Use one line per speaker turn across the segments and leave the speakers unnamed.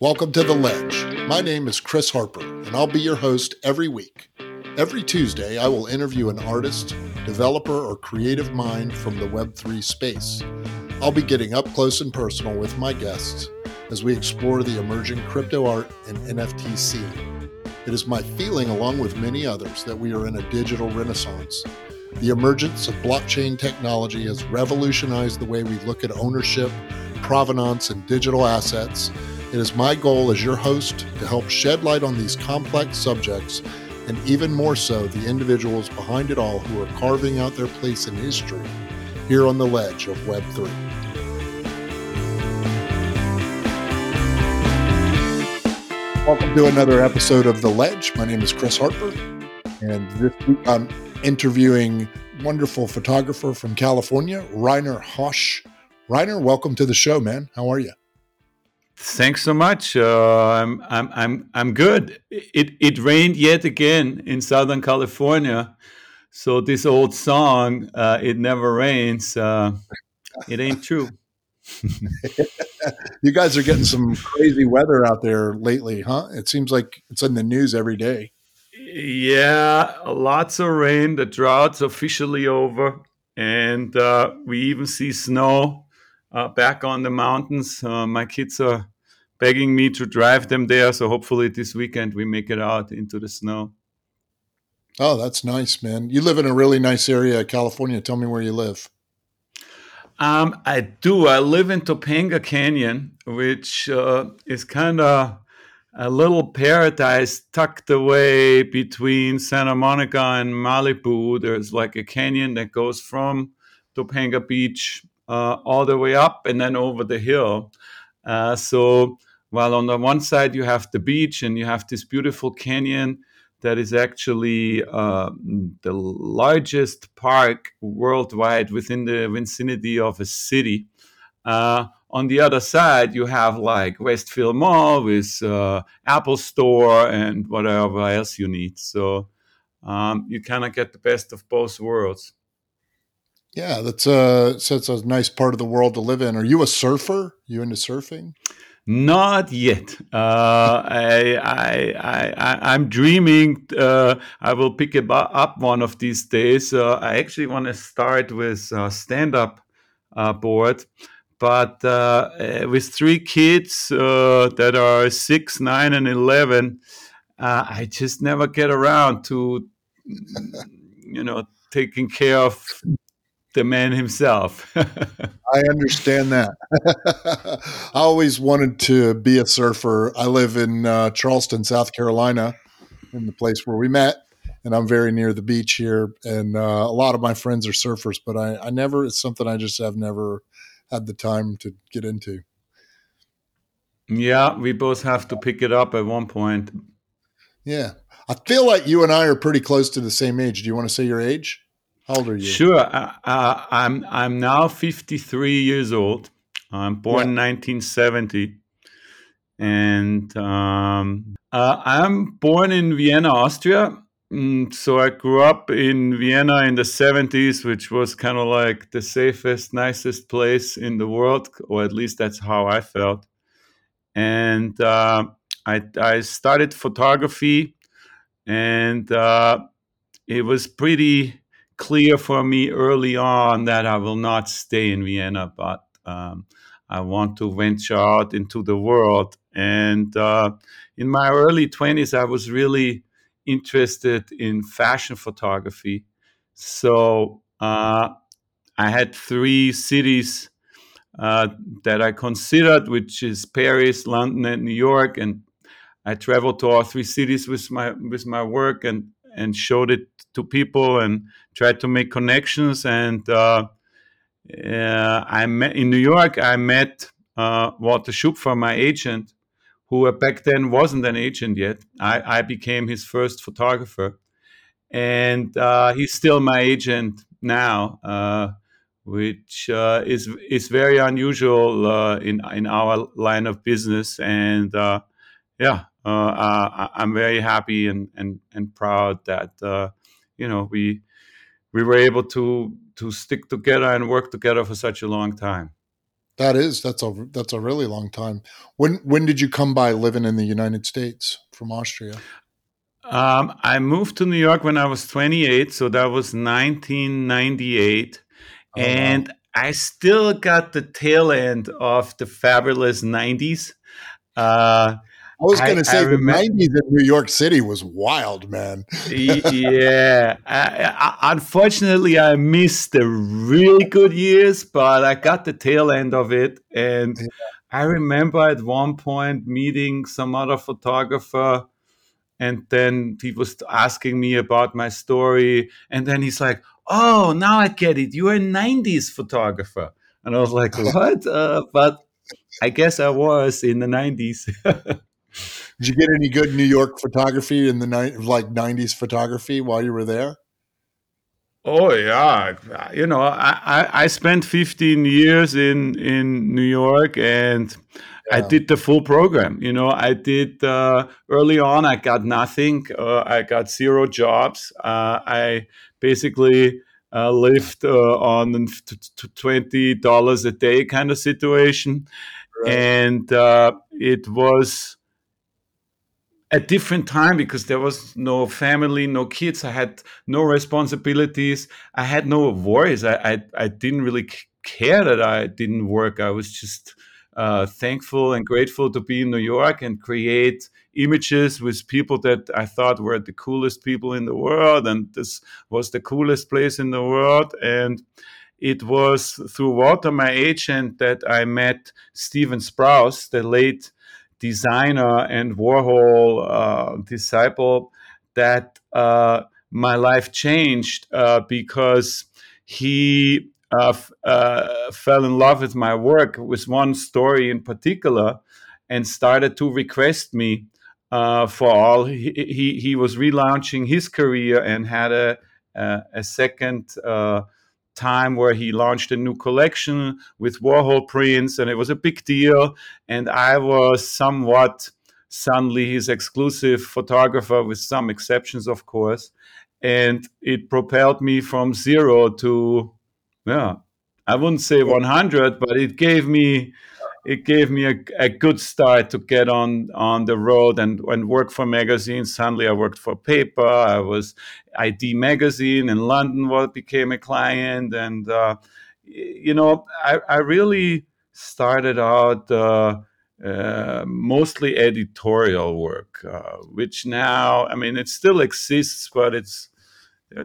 Welcome to The Ledge. My name is Chris Harper, and I'll be your host every week. Every Tuesday, I will interview an artist, developer, or creative mind from the Web3 space. I'll be getting up close and personal with my guests as we explore the emerging crypto art and NFT scene. It is my feeling, along with many others, that we are in a digital renaissance. The emergence of blockchain technology has revolutionized the way we look at ownership, provenance, and digital assets it is my goal as your host to help shed light on these complex subjects and even more so the individuals behind it all who are carving out their place in history here on the ledge of Web3. Welcome to another episode of The Ledge. My name is Chris Harper, and this week I'm interviewing wonderful photographer from California, Rainer Hosch. Rainer, welcome to the show, man. How are you?
Thanks so much. Uh, I'm I'm I'm I'm good. It it rained yet again in Southern California, so this old song uh, "It Never Rains" uh, it ain't true.
you guys are getting some crazy weather out there lately, huh? It seems like it's in the news every day.
Yeah, lots of rain. The drought's officially over, and uh, we even see snow uh, back on the mountains. Uh, my kids are begging me to drive them there. So hopefully this weekend we make it out into the snow.
Oh, that's nice, man. You live in a really nice area, of California. Tell me where you live.
Um, I do. I live in Topanga Canyon, which uh, is kind of a little paradise tucked away between Santa Monica and Malibu. There's like a canyon that goes from Topanga Beach all the way up and then over the hill. Uh, so while on the one side you have the beach and you have this beautiful canyon that is actually uh, the largest park worldwide within the vicinity of a city. Uh, on the other side, you have like Westfield Mall with uh, Apple Store and whatever else you need. So um, you kind of get the best of both worlds.
Yeah, that's a so it's a nice part of the world to live in. Are you a surfer? You into surfing?
Not yet. Uh, I, I, I, I'm dreaming. Uh, I will pick it up one of these days. Uh, I actually want to start with stand-up uh, board, but uh, eh, with three kids uh, that are six, nine, and eleven, I just never get around to, you know, taking care of the man himself.
I understand that. I always wanted to be a surfer. I live in uh, Charleston, South Carolina, in the place where we met, and I'm very near the beach here. And uh, a lot of my friends are surfers, but I, I never. It's something I just have never had the time to get into.
Yeah, we both have to pick it up at one point.
Yeah, I feel like you and I are pretty close to the same age. Do you want to say your age? How old are you?
Sure. Uh, uh, I'm I'm now 53 years old. I'm born yeah. 1970, and um, uh, I'm born in Vienna, Austria. Mm, so I grew up in Vienna in the 70s, which was kind of like the safest, nicest place in the world, or at least that's how I felt. And uh, I I started photography, and uh, it was pretty clear for me early on that I will not stay in Vienna, but um, I want to venture out into the world. And uh, in my early 20s, I was really interested in fashion photography. So uh, I had three cities uh, that I considered, which is Paris, London, and New York. And I traveled to all three cities with my with my work and and showed it to people and tried to make connections. And uh, uh, I met in New York. I met uh, Walter Schupfer, my agent, who back then wasn't an agent yet. I, I became his first photographer, and uh, he's still my agent now. Uh, which uh, is is very unusual in in our line of business. And yeah, uh, I, am very happy and and and proud that uh, you know we we were able to to stick together and work together for such a long time.
That is that's a that's a really long time. When when did you come by living in the United States from Austria?
Um, I moved to New York when I was 28, so that was 1998, oh, and wow. I still got the tail end of the fabulous 90s. Uh,
I was going to say the '90s in New York City was wild, man.
yeah, I, I, unfortunately, I missed the really good years, but I got the tail end of it, and yeah. I remember at one point meeting some other photographer, and then he was asking me about my story, and then he's like, "Oh, now I get it. You're a '90s photographer," and I was like, "What?" Uh, but I guess I was in the '90s.
Did you get any good New York photography in the like '90s photography while you were there?
Oh yeah, you know, I, I, I spent 15 years in in New York, and yeah. I did the full program. You know, I did uh, early on. I got nothing. Uh, I got zero jobs. Uh, I basically uh, lived uh, on twenty dollars a day kind of situation, right. and uh, it was a different time because there was no family, no kids. I had no responsibilities. I had no worries. I I, I didn't really care that I didn't work. I was just uh, thankful and grateful to be in New York and create images with people that I thought were the coolest people in the world, and this was the coolest place in the world. And it was through Walter, my agent, that I met Stephen Sprouse, the late designer and Warhol uh, disciple that uh, my life changed uh, because he uh, uh, fell in love with my work with one story in particular and started to request me uh, for all. He, he, he, was relaunching his career and had a, a, a second time where he launched a new collection with Warhol prints, and it was a big deal. And I was somewhat suddenly his exclusive photographer, with some exceptions, of course. And it propelled me from zero to, yeah, I wouldn't say 100, but it gave me it gave me a, a good start to get on on the road and, and work for magazines. Suddenly, I worked for paper. I was i-D magazine in London. What became a client, and uh, you know, I, I really started out. Uh, uh, mostly editorial work, uh, which now, I mean, it still exists, but it's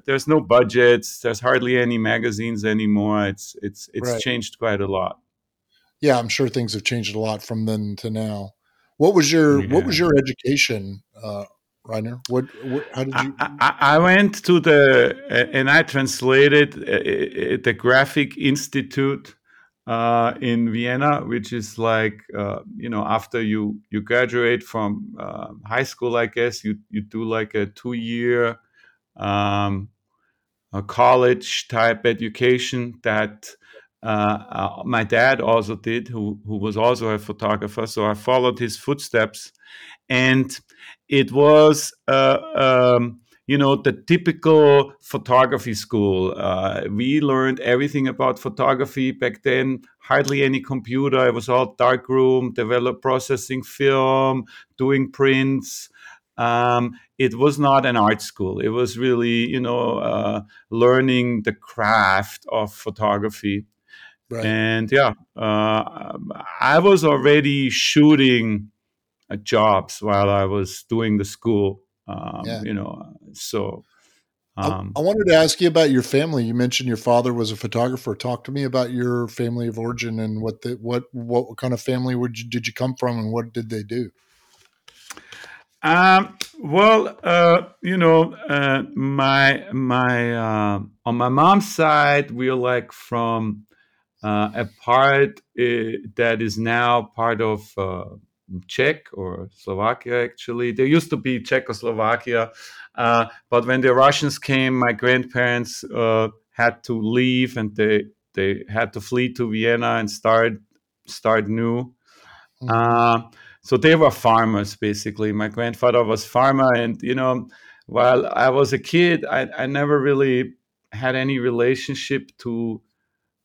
there's no budgets. There's hardly any magazines anymore. It's it's it's right. changed quite a lot
yeah, I'm sure things have changed a lot from then to now. What was your yeah. what was your education, uh, Rainer? What, what, how did you?
I, I, went to the and I translated uh, the Graphic Institute uh, in Vienna, which is like uh, you know after you you graduate from uh, high school, I guess you you do like a two year um, a college type education that uh, uh, my dad also did, who, who was also a photographer. So I followed his footsteps. And it was, uh, um, you know, the typical photography school. Uh, we learned everything about photography back then, hardly any computer. It was all darkroom, develop processing film, doing prints. Um, it was not an art school. It was really, you know, uh, learning the craft of photography. Right. And yeah, uh, I was already shooting jobs while I was doing the school. Um, yeah. You know, so.
Um, I, I, wanted to ask you about your family. You mentioned your father was a photographer. Talk to me about your family of origin and what the what what kind of family would you, did you come from and what did they do?
Um, well, uh, you know, uh, my my uh, on my mom's side, we're like from a part uh, that is now part of uh, Czech or Slovakia, actually. There used to be Czechoslovakia, uh, but when the Russians came, my grandparents uh, had to leave and they, they had to flee to Vienna and start, start new. Mm-hmm. Uh, so they were farmers, basically. My grandfather was farmer, and you know, while I was a kid, I, I never really had any relationship to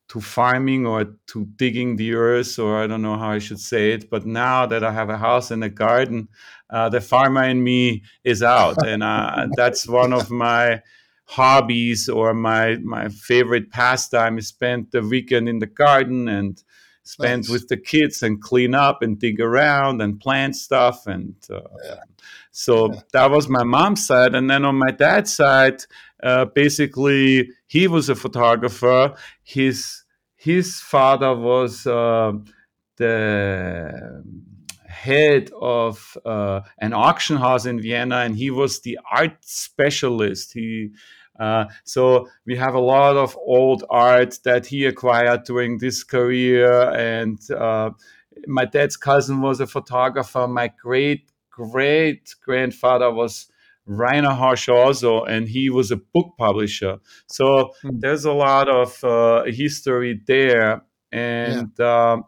to farming or to digging the earth, or I don't know how I should say it. But now that I have a house and a garden, uh, the farmer in me is out, and uh, that's one of my hobbies or my my favorite pastime. Is spend the weekend in the garden and spend nice. with the kids and clean up and dig around and plant stuff and uh, yeah. so yeah. that was my mom's side and then on my dad's side uh, basically he was a photographer his his father was uh, the head of uh, an auction house in Vienna, and he was the art specialist. He uh, so we have a lot of old art that he acquired during this career, and uh, my dad's cousin was a photographer. My great great grandfather was Rainer Hosch also, and he was a book publisher. So mm. there's a lot of uh, history there. And, yeah. Um,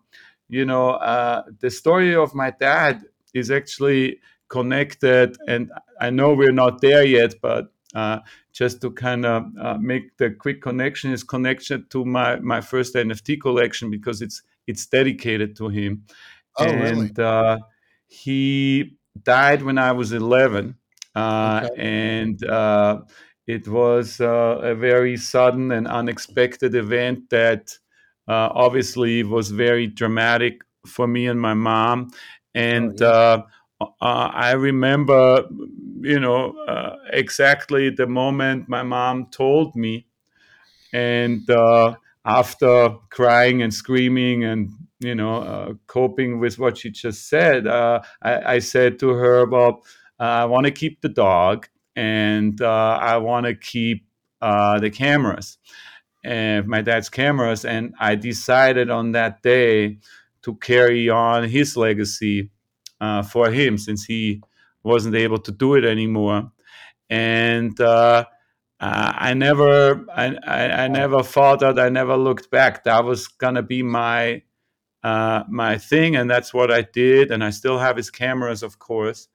you know, uh, the story of my dad is actually connected. And I know we're not there yet, but uh, just to kind of uh, make the quick connection is connection to my, my first NFT collection because it's it's dedicated to him.
Oh, and really?
Uh, he died when I was 11 uh, okay. and uh, it was uh, a very sudden and unexpected event that obviously was very dramatic for me and my mom. And oh, yeah. I remember, you know, exactly the moment my mom told me. And after crying and screaming and you know uh, coping with what she just said uh, I, I, said to her well uh, I want to keep the dog and uh, I want to keep uh, the cameras and my dad's cameras. And I decided on that day to carry on his legacy uh, for him since he wasn't able to do it anymore. And uh, I never, I, I, I, never thought that. I never looked back. That was gonna be my uh, my thing, and that's what I did. And I still have his cameras, of course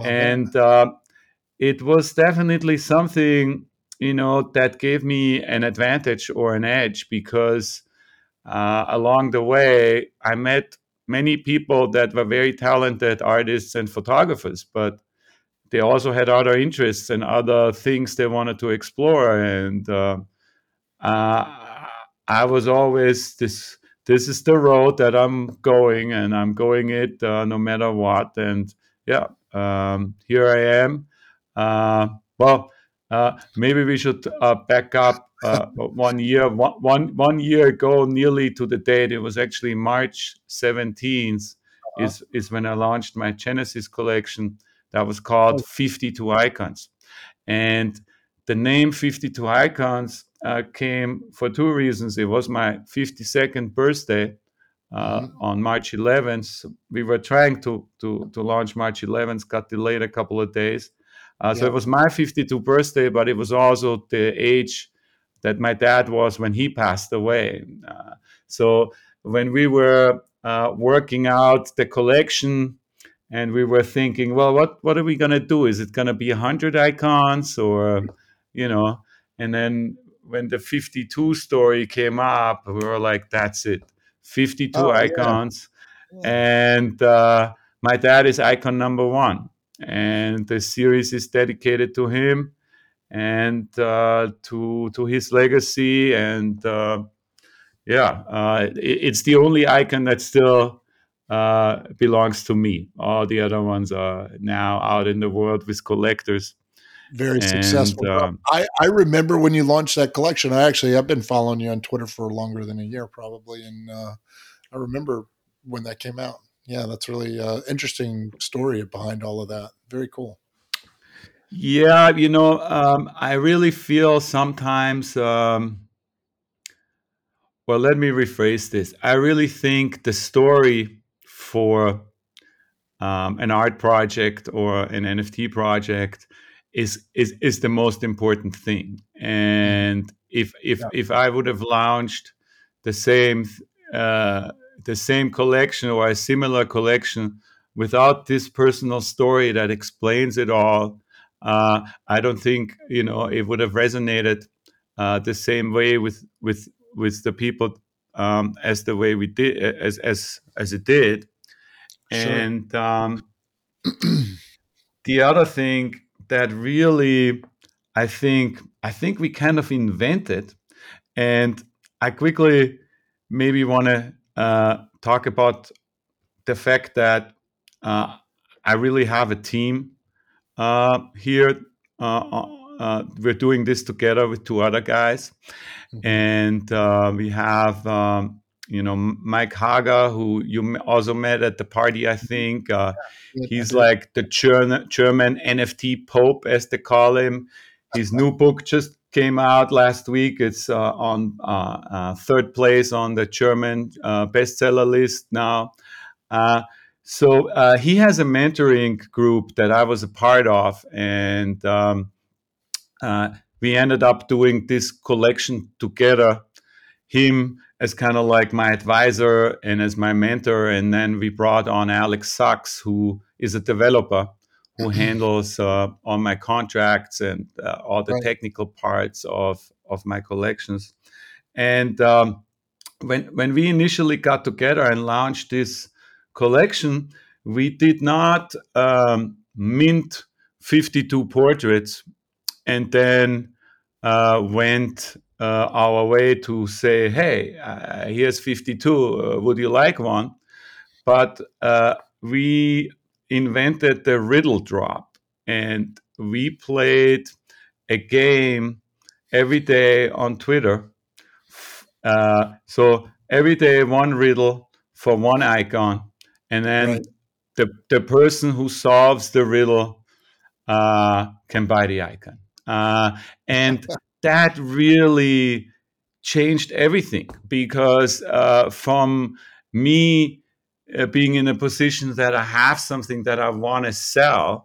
and uh, it was definitely something you know that gave me an advantage or an edge because uh, along the way i met many people that were very talented artists and photographers but they also had other interests and other things they wanted to explore. And uh, uh, i was always this this is the road that i'm going and i'm going it uh, no matter what. And yeah um, here I am. Uh, well, uh, maybe we should uh, back up uh, one year. One, one, one year ago, nearly to the date, it was actually March 17th, uh-huh. is, is when I launched my Genesis collection that was called 52 Icons. And the name 52 Icons uh, came for two reasons. It was my 52nd birthday uh, mm-hmm. on March 11th. We were trying to, to, to launch March 11th, got delayed a couple of days. Uh, so it was my 52 birthday, but it was also the age that my dad was when he passed away. Uh, so when we were uh, working out the collection, and we were thinking, well, what what are we gonna do? Is it gonna be 100 icons, or you know? And then when the 52 story came up, we were like, that's it 52 oh, icons. Yeah. Yeah. And uh, my dad is icon number one. And the series is dedicated to him and uh, to to his legacy. And uh, yeah, uh, it, it's the only icon that still uh, belongs to me. All the other ones are now out in the world with collectors
very and, successful. Um, I, I remember when you launched that collection. I actually I've been following you on Twitter for longer than a year, probably, and uh, I remember when that came out. Yeah, that's really uh, interesting story behind all of that. Very cool.
Yeah, you know, um, I really feel sometimes. Um, well, let me rephrase this. I really think the story for um, an art project or an NFT project is is is the most important thing. And if if yeah. if I would have launched the same uh, the same collection or a similar collection without this personal story that explains it all, uh, I don't think you know it would have resonated uh, the same way with with with the people um, as the way we did as as as it did, sure. and um, the other thing that really I think I think we kind of invented, and I quickly maybe want to uh, talk about the fact that uh, I really have a team uh, here. Uh, uh, we're doing this together with two other guys, mm-hmm. and uh, we have um, you know Mike Hager, who you also met at the party. I think uh, he's like the German, German NFT Pope, as they call him. His new book just came out last week. It's uh, on uh, uh, third place on the German bestseller list now. so he has a mentoring group that I was a part of, and um, we ended up doing this collection together. Him as kind of like my advisor and as my mentor. And then we brought on Alex Sachs, who is a developer who mm-hmm. handles uh, all my contracts and uh, all the right. technical parts of, of my collections. And um, when, when we initially got together and launched this collection, we did not um, mint 52 portraits and then uh, went uh, our way to say, hey, uh, here's 52, uh, would you like one? But uh, we invented the riddle drop and we played a game every day on Twitter. Uh, so every day, one riddle for one icon. And then right. the, the person who solves the riddle uh, can buy the icon. and that really changed everything because uh, from me uh, being in a position that I have something that I want to sell,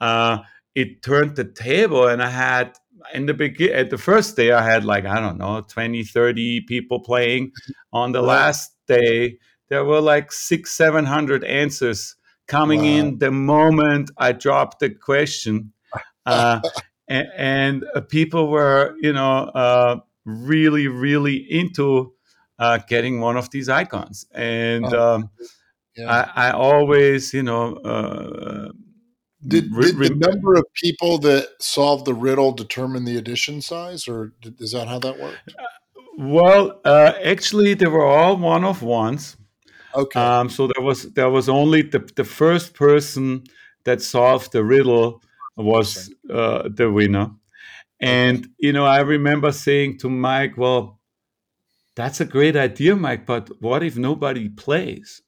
uh, it turned the table and I had in the begin at the first day I had like I don't know 20 30 people playing. On the last day there were like 6 700 answers coming wow. in the moment I dropped the question. Uh, and, and uh, people were you know uh, really really into uh, getting one of these icons. And oh, um, yeah. I, I, always you know uh,
did, did the number of people that solved the riddle determine the edition size or did, is that how that worked? Uh,
well uh, actually they were all one of ones.
Okay.
Um, so there was there was only the, the first person that solved the riddle was uh, the winner. And, you know, I remember saying to Mike, well, that's a great idea, Mike, but what if nobody plays?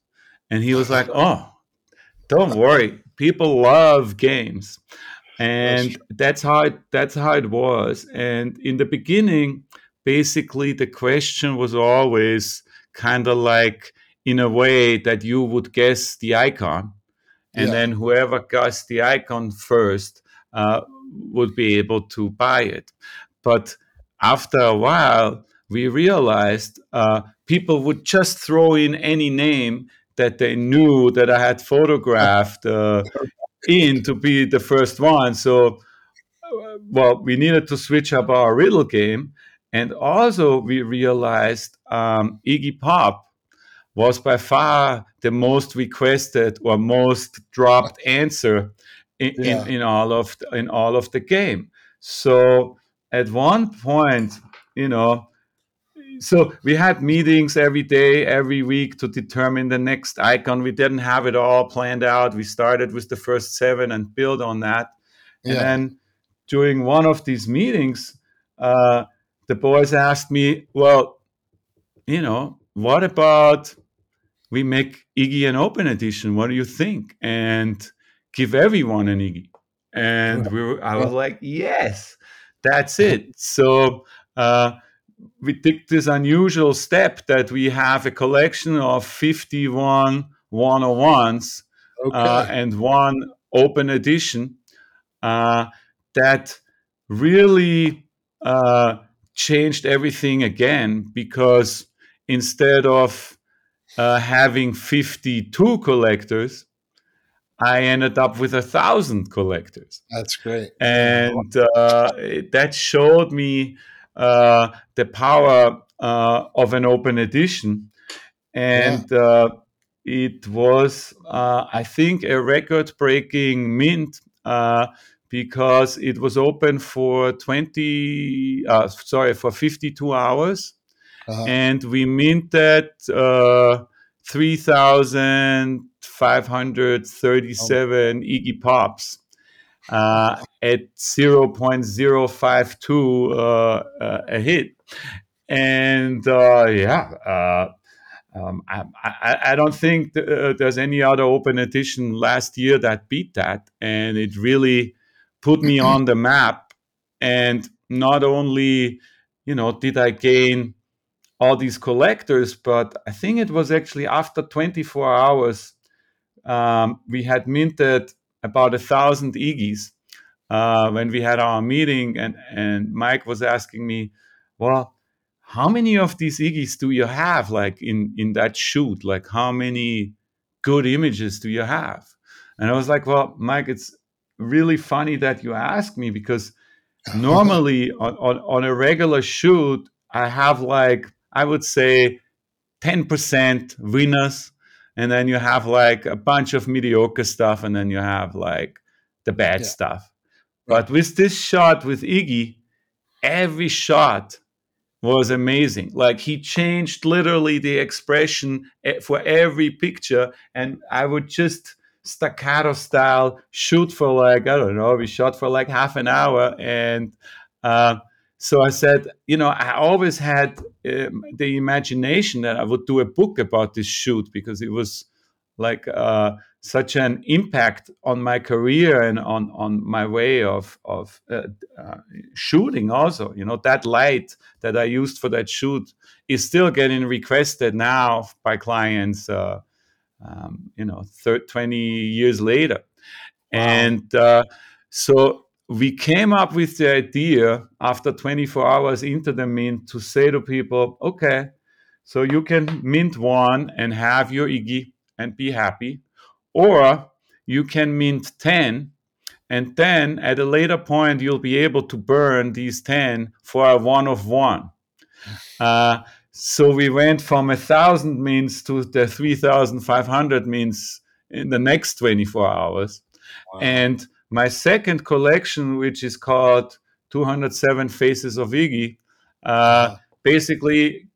And he was like, oh, don't worry. People love games. And that's how it, that's how it was. And in the beginning, basically the question was always kind of like in a way that you would guess the icon and yeah. then whoever guessed the icon first uh, would be able to buy it. But after a while, we realized uh, people would just throw in any name that they knew that I had photographed uh, in to be the first one. So, uh, well, we needed to switch up our riddle game. And also, we realized um, Iggy Pop was by far the most requested or most dropped answer in, yeah. in, in, all of the, in all of the game. So at one point, you know, so we had meetings every day, every week to determine the next icon. We didn't have it all planned out. We started with the first seven and build on that. Yeah. And then during one of these meetings, uh, the boys asked me, "Well, you know, what about we make Iggy an open edition? What do you think?" And give everyone an Iggy. And we were, I was like, yes, that's it. So uh, we took this unusual step that we have a collection of 51 101s okay. uh, and one open edition uh, that really uh, changed everything again because instead of uh, having 52 collectors, I ended up with a thousand collectors.
That's great.
And uh, that showed me uh, the power uh, of an open edition, and yeah. uh, it was, uh, I think, a record-breaking mint uh, because it was open for 20, uh, sorry, for 52 hours, uh-huh. and we minted uh, 3,537 oh. Iggy Pops. Uh, at 0.052 uh, uh, a hit. And uh, yeah, uh, um, I, I, I, don't think th- uh, there's any other open edition last year that beat that. And it really put me on the map. And not only, you know, did I gain all these collectors, but I think it was actually after 24 hours, um, we had minted about a thousand Iggy's uh, when we had our meeting, and and Mike was asking me, well, how many of these Iggy's do you have, like in in that shoot? Like how many good images do you have? And I was like, well, Mike, it's really funny that you ask me because normally on, on, on a regular shoot, I have like I would say 10% winners and then you have like a bunch of mediocre stuff and then you have like the bad yeah. stuff. But with this shot with iggy every shot was amazing. Like he changed literally the expression eh, for every picture and i would just staccato style shoot for like i don't know we shot for like half an hour and uh, so I said, you know, I always had the imagination that I would do a book about this shoot because it was like uh, such an impact on my career and on on my way of of uh, uh, shooting. Also, you know, that light that I used for that shoot is still getting requested now by clients. Uh, um, you know, 30, 20 years later, wow. and uh, so we came up with the idea after 24 hours into the mint to say to people, okay, so you can mint one and have your Iggy and be happy, or you can mint 10 and then at a later point you'll be able to burn these 10 for a one of one. Uh, so we went from a thousand mints to the 3,500 mints in the next 24 hours. Wow. And my second collection, which is called 207 Faces of Iggy, uh, basically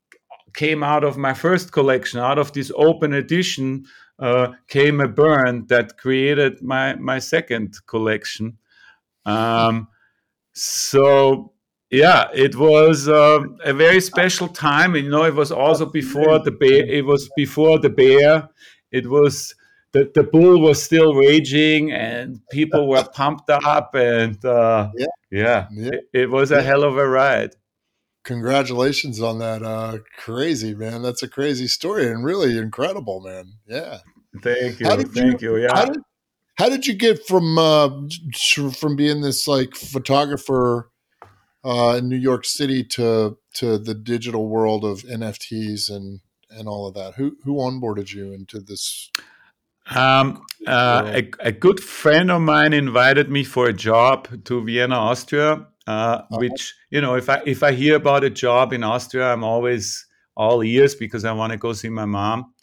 came out of my first collection. Out of this open edition uh, came a burn that created my my second collection. Um, so yeah, it was uh, a very special time. You know, it was also before the bear. It was before the bear. It was the, the bull was still raging and people were pumped up and uh, yeah, yeah, yeah. It, it, was a yeah. hell of a ride.
Congratulations on that uh, crazy man. That's a crazy story and really incredible man. Yeah.
Thank you. Thank you, you. Yeah.
how did, how did you get from uh, from being this like photographer uh, in New York City to to the digital world of NFTs and and all of that? Who who onboarded you into this
um, uh, a, a, good friend of mine invited me for a job to Vienna, Austria. Uh, uh-huh. Which you know, if I if I hear about a job in Austria, I'm always all ears because I want to go see my mom.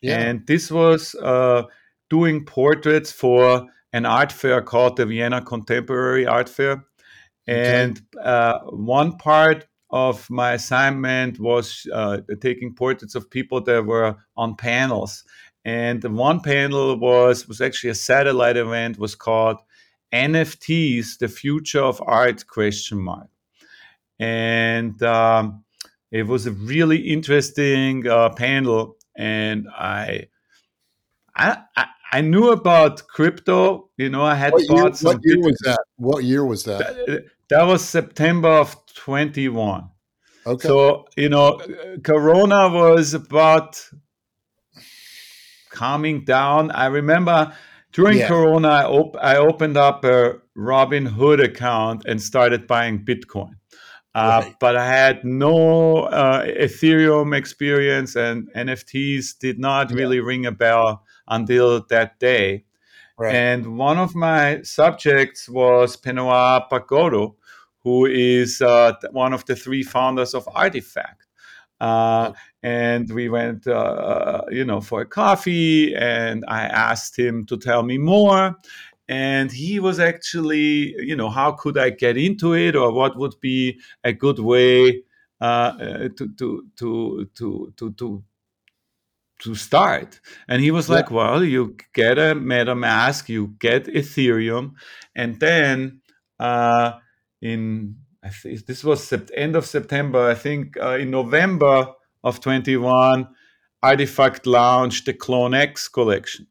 Yeah. And this was uh, doing portraits for an art fair called the Vienna Contemporary Art Fair. And okay. uh, one part of my assignment was uh, taking portraits of people that were on panels and the one panel was was actually a satellite event was called nfts the future of art question mark. And um, it was a really interesting uh, panel and I, I i knew about crypto you know i had
what
bought
year,
some
what year was that? What year was that?
That, that was september of 21 Okay. So, you know, Corona was about calming down. I remember during yeah. Corona, I, op- I, opened up a Robinhood account and started buying Bitcoin. Uh, right. But I had no uh, Ethereum experience, and NFTs did not yeah. really ring a bell until that day. Right. And one of my subjects was Benoit Pagotto, who is uh, one of the three founders of RTFKT. Uh, and we went, uh, you know, for a coffee, and I asked him to tell me more. And he was actually, you know, how could I get into it, or what would be a good way uh, to, to to to to to to start. And he was yeah. like, well, you get a MetaMask, you get Ethereum, and then uh, in I think this was end of September, I think uh, in November of 21, RTFKT launched the CloneX collection.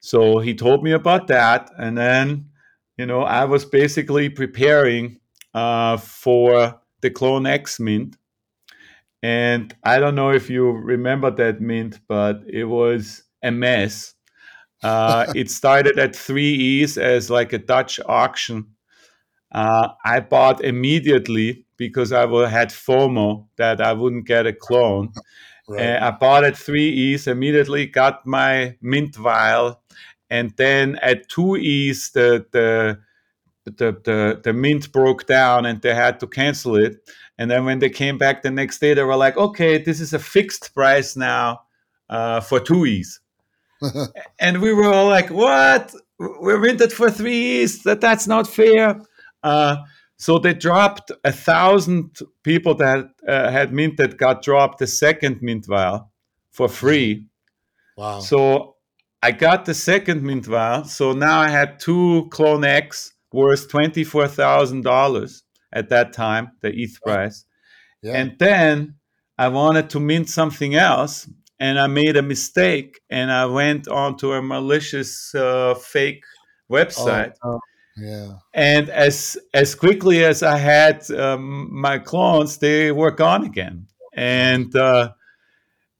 So he told me about that, and then you know I was basically preparing uh, for the CloneX mint and I don't know if you remember that mint, but it was a mess. Uh, it started at three E's as like a Dutch auction. Uh, I bought immediately because I had FOMO that I wouldn't get a clone. Right. I bought at three E's immediately, got my mint vial, and then at two E's the the the, the, the mint broke down and they had to cancel it. And then when they came back the next day, they were like, okay, this is a fixed price now uh, for two E's. and we were all like, what? We're minted for three E's. That, that's not fair. Uh, so they dropped a thousand people that uh, had minted got dropped the second mint vial for free. Wow. So I got the second mint vial. So now I had two CloneX worth $24,000 at that time, the ETH price. Yeah. And then I wanted to mint something else and I made a mistake and I went onto a malicious uh, fake website. Oh, oh, yeah. And as as quickly as I had um, my clones, they were gone again. And uh,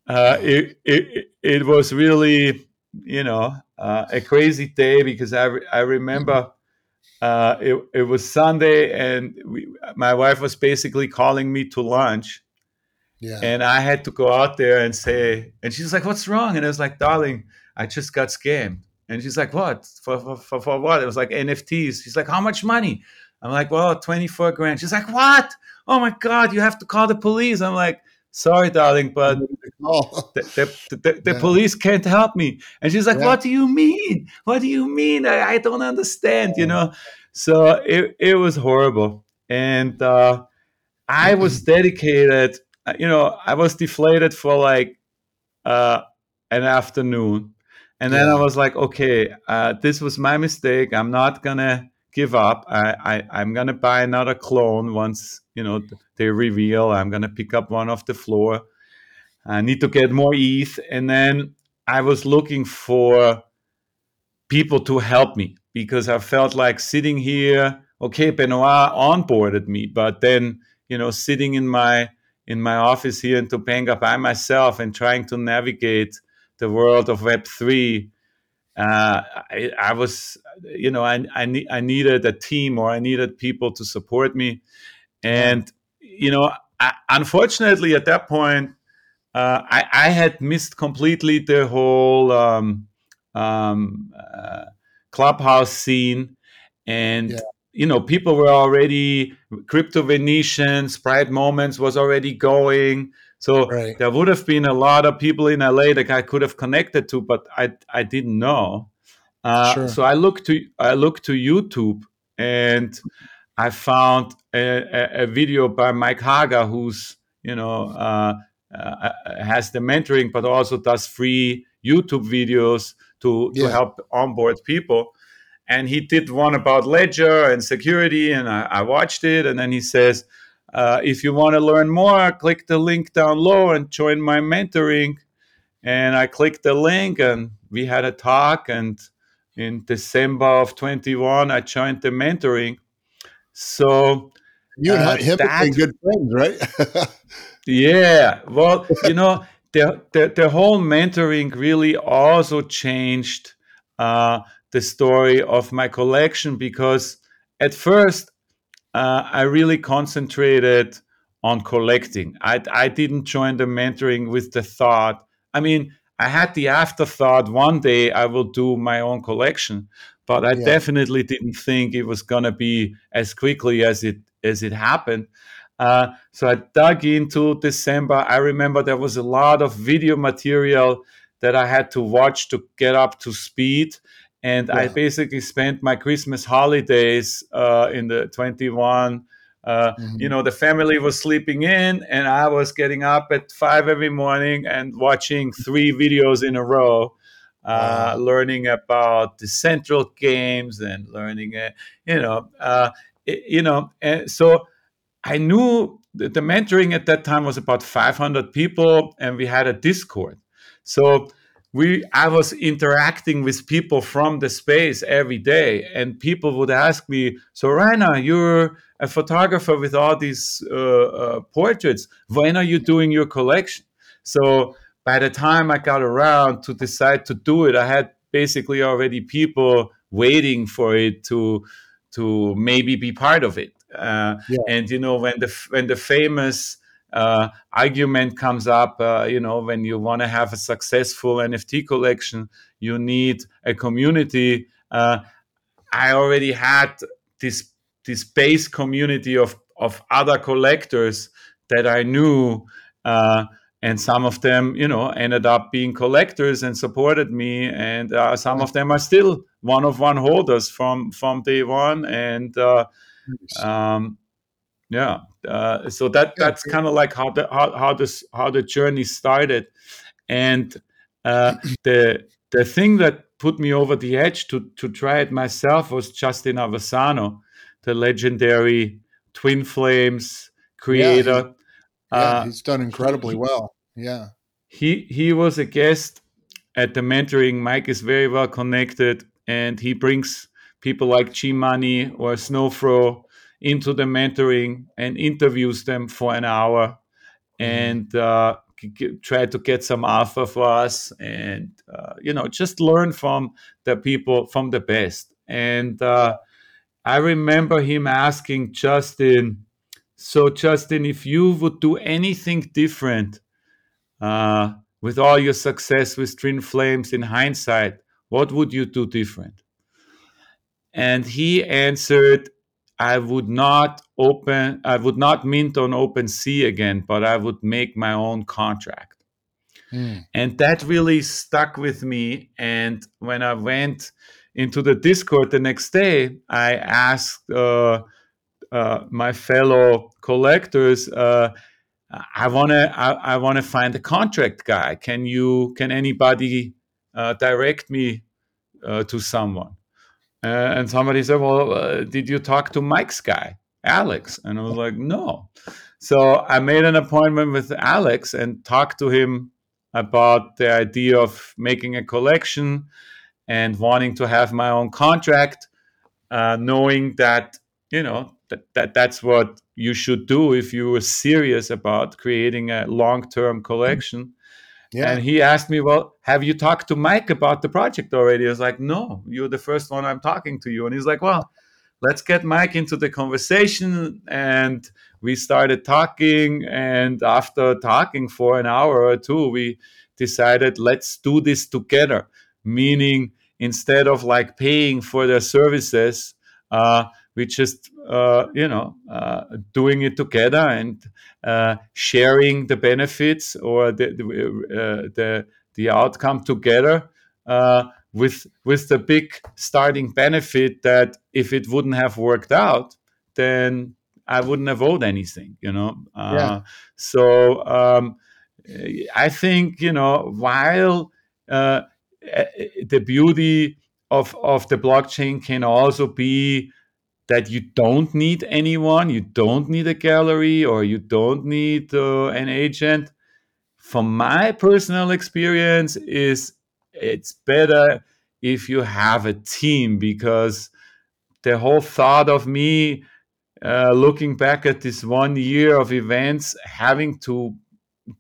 uh, it, it it was really you know uh, a crazy day because I re- I remember uh, it, it was Sunday, and we, my wife was basically calling me to lunch. Yeah. And I had to go out there and say, and she's like, "What's wrong?" And I was like, "Darling, I just got scammed." And she's like, "What? For for, for, for what?" It was like NFTs. She's like, "How much money?" I'm like, "Well, 24 grand." She's like, "What? Oh my god, you have to call the police." I'm like, sorry, darling, but the, the, the, the yeah. police can't help me. And she's like, yeah. what do you mean? What do you mean? I, I don't understand, you know? So it, it was horrible. And uh, I was dedicated, uh, you know, I was deflated for like uh, an afternoon. And then yeah. I was like, okay, uh, this was my mistake. I'm not going to give up. I, I, am going to buy another clone once, you know, they reveal. I'm going to pick up one off the floor. I need to get more ETH. And then I was looking for people to help me because I felt like sitting here, okay, Benoit onboarded me, but then, you know, sitting in my in my office here in Topanga by myself and trying to navigate the world of Web3 uh, I, I, was, you know, I, I, ne- I, needed a team or I needed people to support me. And, you know, I, unfortunately at that point, uh, I, I, had missed completely the whole um, um, uh, clubhouse scene. And, yeah. you know, people were already, Crypto Venetians, Bright Moments was already going. So right. there would have been a lot of people in LA that I could have connected to, but I I didn't know. Uh, sure. So I looked to I looked to YouTube and I found a, a video by Mike Hager, who's you know uh, uh, has the mentoring, but also does free YouTube videos to yeah. to help onboard people. And he did one about Ledger and security, and I, I watched it. And then he says, uh, if you want to learn more, click the link down low and join my mentoring. And I clicked the link and we had a talk. And in December of 21, I joined the mentoring. So
you and uh, him that, good friends, right?
yeah. Well, you know, the, the, the whole mentoring really also changed uh, the story of my collection because at first uh, I really concentrated on collecting. I, I didn't join the mentoring with the thought. I mean, I had the afterthought one day I will do my own collection, but I yeah. definitely didn't think it was gonna be as quickly as it as it happened. Uh, so I dug into December. I remember there was a lot of video material that I had to watch to get up to speed. And yeah. I basically spent my Christmas holidays uh, in the 21. Uh, mm-hmm. You know, the family was sleeping in, and I was getting up at five every morning and watching three videos in a row uh, learning about the central games and learning, uh, you know, uh, you know, and so I knew the mentoring at that time was about 500 people, and we had a Discord. So we, I was interacting with people from the space every day, and people would ask me, "So, Rainer, you're a photographer with all these uh, uh, portraits. When are you doing your collection?" So by the time I got around to decide to do it, I had basically already people waiting for it to to maybe be part of it. Uh, yeah. And you know, when the when the famous uh, argument comes up, uh, you know, when you want to have a successful NFT collection, you need a community. Uh, I already had this this base community of of other collectors that I knew uh, and some of them you know ended up being collectors and supported me and uh, some of them are still one of one holders from from day one and uh, um, yeah uh, so that that's kind of like how the how, how this how the journey started and uh, the the thing that put me over the edge to to try it myself was Justin Aversano the legendary twin flames creator
yeah, yeah, uh, he's done incredibly well. Yeah.
He he was a guest at the mentoring. Mike is very well connected and he brings people like G Money or Snowfro into the mentoring and interviews them for an hour mm-hmm. and uh, try to get some alpha for us and uh, you know just learn from the people from the best and uh, i remember him asking justin so justin if you would do anything different uh, with all your success with Twin Flames in hindsight, what would you do different? And he answered, I would not open, I would not mint on OpenSea again, but I would make my own contract. Mm. And that really stuck with me. And when I went into the Discord the next day, I asked uh, uh, my fellow collectors, uh, I want to I, I want to find a contract guy. Can you can anybody uh, direct me uh, to someone? Uh, and somebody said, "Well, uh, did you talk to Mike's guy, Alex?" And I was like, "No." So I made an appointment with Alex and talked to him about the idea of making a collection and wanting to have my own contract, uh, knowing that you know that, that that's what you should do if you were serious about creating a long-term collection yeah. and he asked me well have you talked to mike about the project already? I was like no you're the first one i'm talking to you. And he's like well let's get mike into the conversation. And we started talking. And after talking for an hour or two we decided let's do this together. Meaning instead of like paying for their services uh, we just uh, you know uh, doing it together and uh, sharing the benefits or the the, uh, the, the outcome together uh, with with the big starting benefit that if it wouldn't have worked out then I wouldn't have owed anything you know uh, yeah. so um, I think you know while the beauty of of the blockchain can also be that you don't need anyone, you don't need a gallery, or you don't need uh, an agent. From my personal experience, is it's better if you have a team because the whole thought of me uh, looking back at this one year of events, having to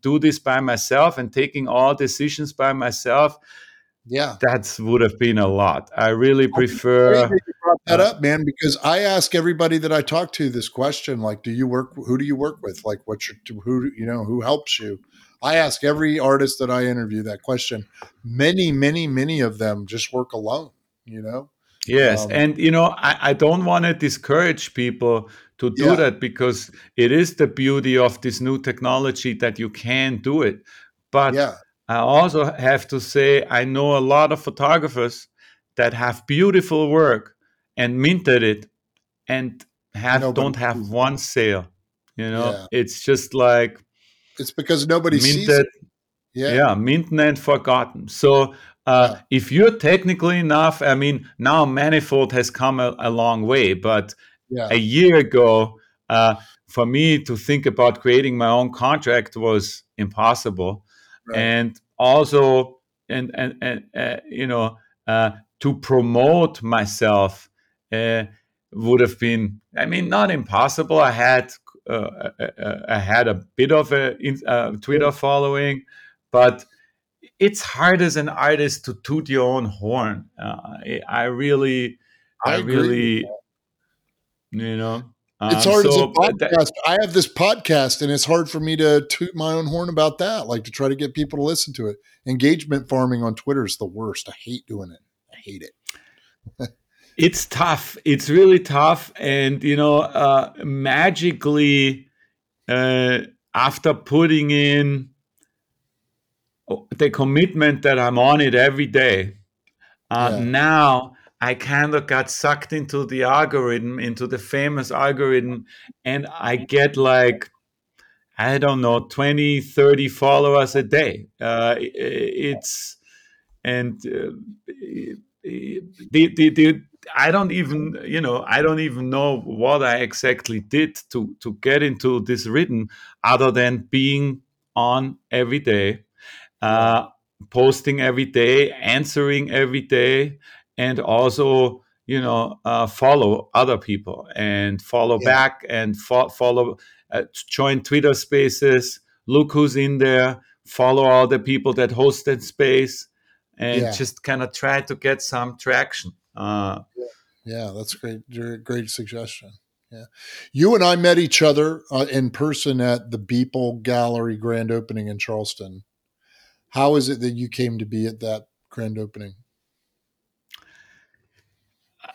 do this by myself and taking all decisions by myself
yeah,
that would have been a lot. I really prefer
that up, man, because I ask everybody that I talk to this question: like, do you work? Who do you work with? Like, what's your who? You know, who helps you? I ask every artist that I interview that question. Many, many, many of them just work alone. You know.
Yes, um, and you know, I, I don't want to discourage people to to do yeah. that because it is the beauty of this new technology that you can do it. But yeah. I also have to say, I know a lot of photographers that have beautiful work and minted it and have nobody don't have one sale. You know, yeah. it's just like
it's because nobody minted, sees it.
Yeah, yeah, minted and forgotten. So uh, yeah. if you're technically enough, I mean, now Manifold has come a, a long way, but yeah. a year ago, uh, for me to think about creating my own contract was impossible, right. and also, and and and uh, you know, uh, to promote myself would have been, I mean, not impossible. I had uh, I had a bit of a, a Twitter following, but it's hard as an artist to toot your own horn. Uh, I really, I, I really, you know.
It's um, hard so, as a podcast. That, I have this podcast, and it's hard for me to toot my own horn about that. Like to try to get people to listen to it. Engagement farming on Twitter is the worst. I hate doing it. I hate it.
it's tough. It's really tough, and you know, uh, magically, uh, after putting in the commitment that I'm on it every day. Uh, yeah. Now I kind of got sucked into the algorithm, into the famous algorithm, and I get like, I don't know, 20, 30 followers a day. Uh, it's, and uh, the, the, the, I don't even, you know, I don't even know what I exactly did to to get into this rhythm, other than being on every day uh, posting every day, answering every day, and also you know uh, follow other people and follow yeah. back and fo- follow uh, join twitter spaces look who's in there follow all the people that hosted space and yeah. just kind of try to get some traction uh,
yeah. yeah. that's great great suggestion yeah you and i met each other uh, in person at the beeple gallery grand opening in charleston how is it that you came to be at that grand opening?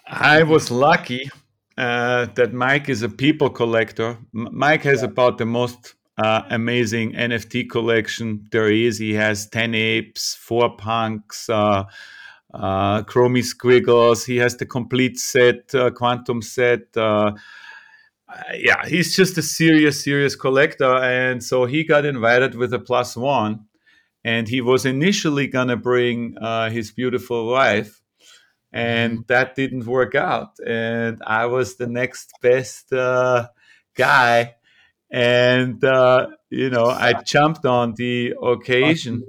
I was lucky uh, that Mike is a Beeple collector. M- Mike has yeah. about the most uh, amazing NFT collection there is. He has 10 apes, four punks, uh, uh, Chromie squiggles. He has the complete set, uh, quantum set. Uh, yeah, he's just a serious, serious collector. And so he got invited with a plus one and he was initially gonna bring uh, his beautiful wife, and mm-hmm. that didn't work out. And I was the next best uh, guy, and uh, you know I jumped on the occasion,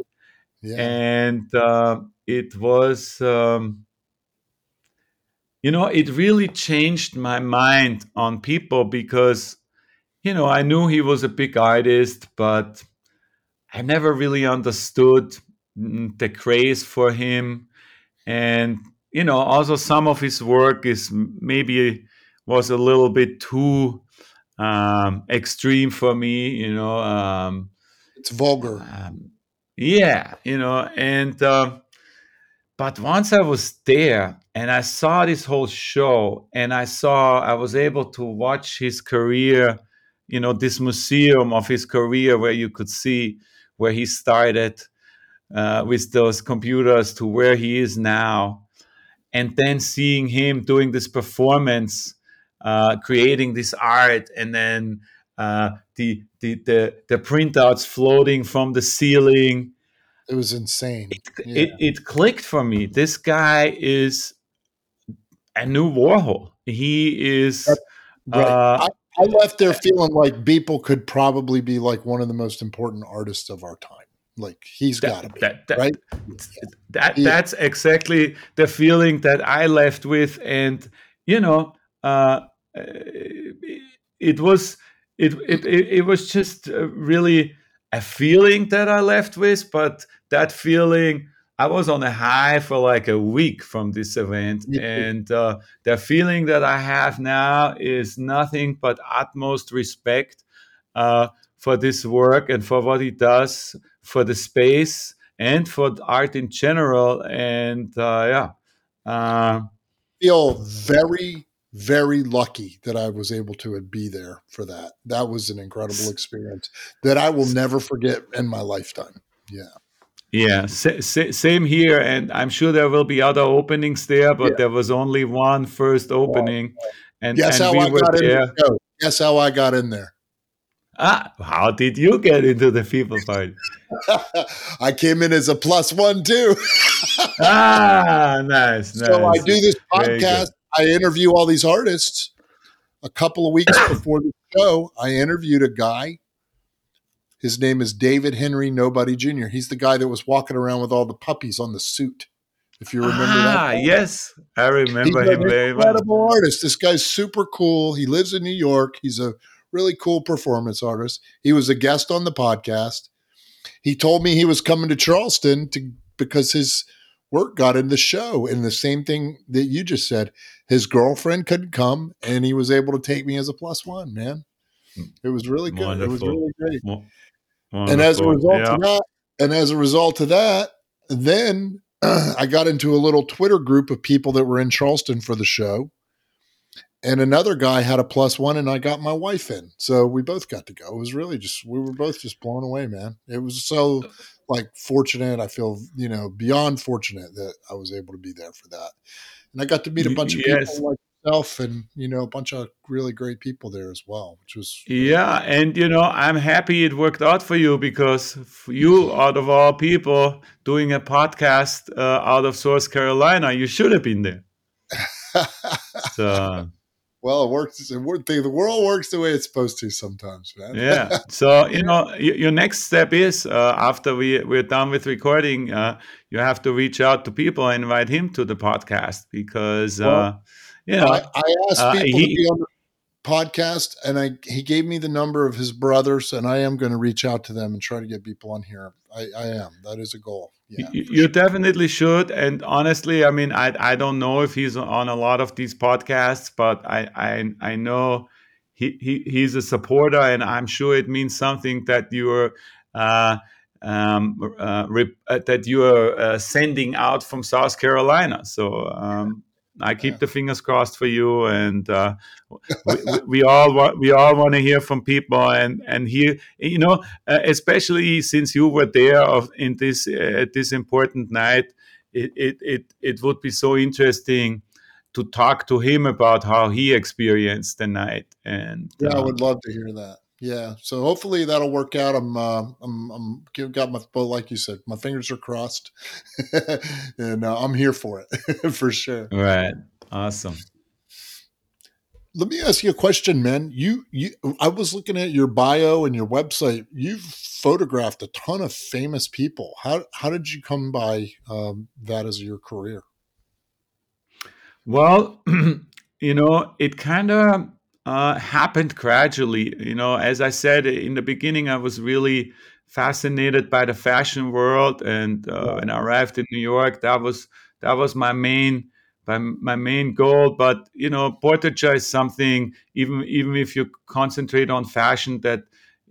yeah. and uh, it was. Um, you know, it really changed my mind on Beeple because, you know, I knew he was a big artist, but I never really understood the craze for him, and you know, also some of his work is maybe was a little bit too um, extreme for me. You know, um,
it's vulgar. Um,
yeah, you know, and uh, but once I was there and I saw this whole show, and I saw I was able to watch his career. You know, this museum of his career where you could see where he started uh, with those computers to where he is now. And then seeing him doing this performance, uh, creating this art, and then uh, the, the, the, the printouts floating from the ceiling.
It was insane.
It, yeah. it, it clicked for me. This guy is a new Warhol. He is. Right.
Uh, I left there feeling like Beeple could probably be like one of the most important artists of our time. Like he's got to be that, that, right.
That yeah. that's exactly the feeling that I left with, and you know, uh, it was it, it it was just really a feeling that I left with, but that feeling I was on a high for like a week from this event, and uh, the feeling that I have now is nothing but utmost respect uh, for this work and for what he does for the space and for art in general. And uh, yeah,
uh, feel very very lucky that I was able to be there for that. That was an incredible experience that I will never forget in my lifetime. Yeah.
Yeah, same here, and I'm sure there will be other openings there, but yeah. there was only one first opening, and,
guess
and
how we I got there. in the Guess how I got in there.
Ah, how did you get into the FIFA fight?
I came in as a plus one too.
ah, nice, nice. So
I do this podcast. I interview all these artists. A couple of weeks before the show, I interviewed a guy. His name is David Henry Nobody Jr. He's the guy that was walking around with all the puppies on the suit. If you remember ah,
that. yes, I remember He's him. An
incredible artist. This guy's super cool. He lives in New York. He's a really cool performance artist. He was a guest on the podcast. He told me he was coming to Charleston to because his work got in the show. And the same thing that you just said, his girlfriend couldn't come, and he was able to take me as a plus one. Man, hmm. it was really good. Wonderful. It was really great. Wonderful. And as a result yeah. of that, and as a result of that, then I got into a little Twitter group of people that were in Charleston for the show and another guy had a plus one and I got my wife in. So we both got to go. It was really just we were both just blown away, man. It was so like fortunate. I feel, you know, beyond fortunate that I was able to be there for that. And I got to meet a bunch of yes. people like yourself and, you know, a bunch of really great people there as well, which was
Yeah, and you know, I'm happy it worked out for you because you out of all people doing a podcast uh, out of South Carolina, you should have been there.
so well, it works. The world works the way it's supposed to sometimes, man.
yeah. So you know, your next step is uh, after we we're done with recording, uh, you have to reach out to Beeple and invite him to the podcast because well, uh, you know I,
I asked uh, Beeple he, to be on the podcast, and I he gave me the number of his brothers, and I am going to reach out to them and try to get Beeple on here. I, I am. That is a goal.
Yeah, you, you sure. definitely should. And honestly, I mean, I I don't know if he's on a lot of these podcasts, but I I I know he, he he's a supporter, and I'm sure it means something that you're. Uh, um, uh, rep- uh, that you are uh, sending out from South Carolina. So um, I keep yeah. the fingers crossed for you, and uh, we, we, all want we all want to hear from Beeple, and and hear you know, uh, especially since you were there of, in this uh, this important night, it, it it it would be so interesting to talk to him about how he experienced the night. And
yeah, I would love to hear that. Yeah, so hopefully that'll work out. I'm, uh, I'm, I'm got my, but like you said, my fingers are crossed, and uh, I'm here for it for sure.
Right, awesome.
Let me ask you a question, man. You, you, I was looking at your bio and your website. You've photographed a ton of famous people. How, how did you come by um, that as your career?
Well, you know, it kind of uh, happened gradually. You know, as I said in the beginning, I was really fascinated by the fashion world, and uh, when I arrived in New York, that was that was my main my, my main goal. But you know, portraiture is something even even if you concentrate on fashion that.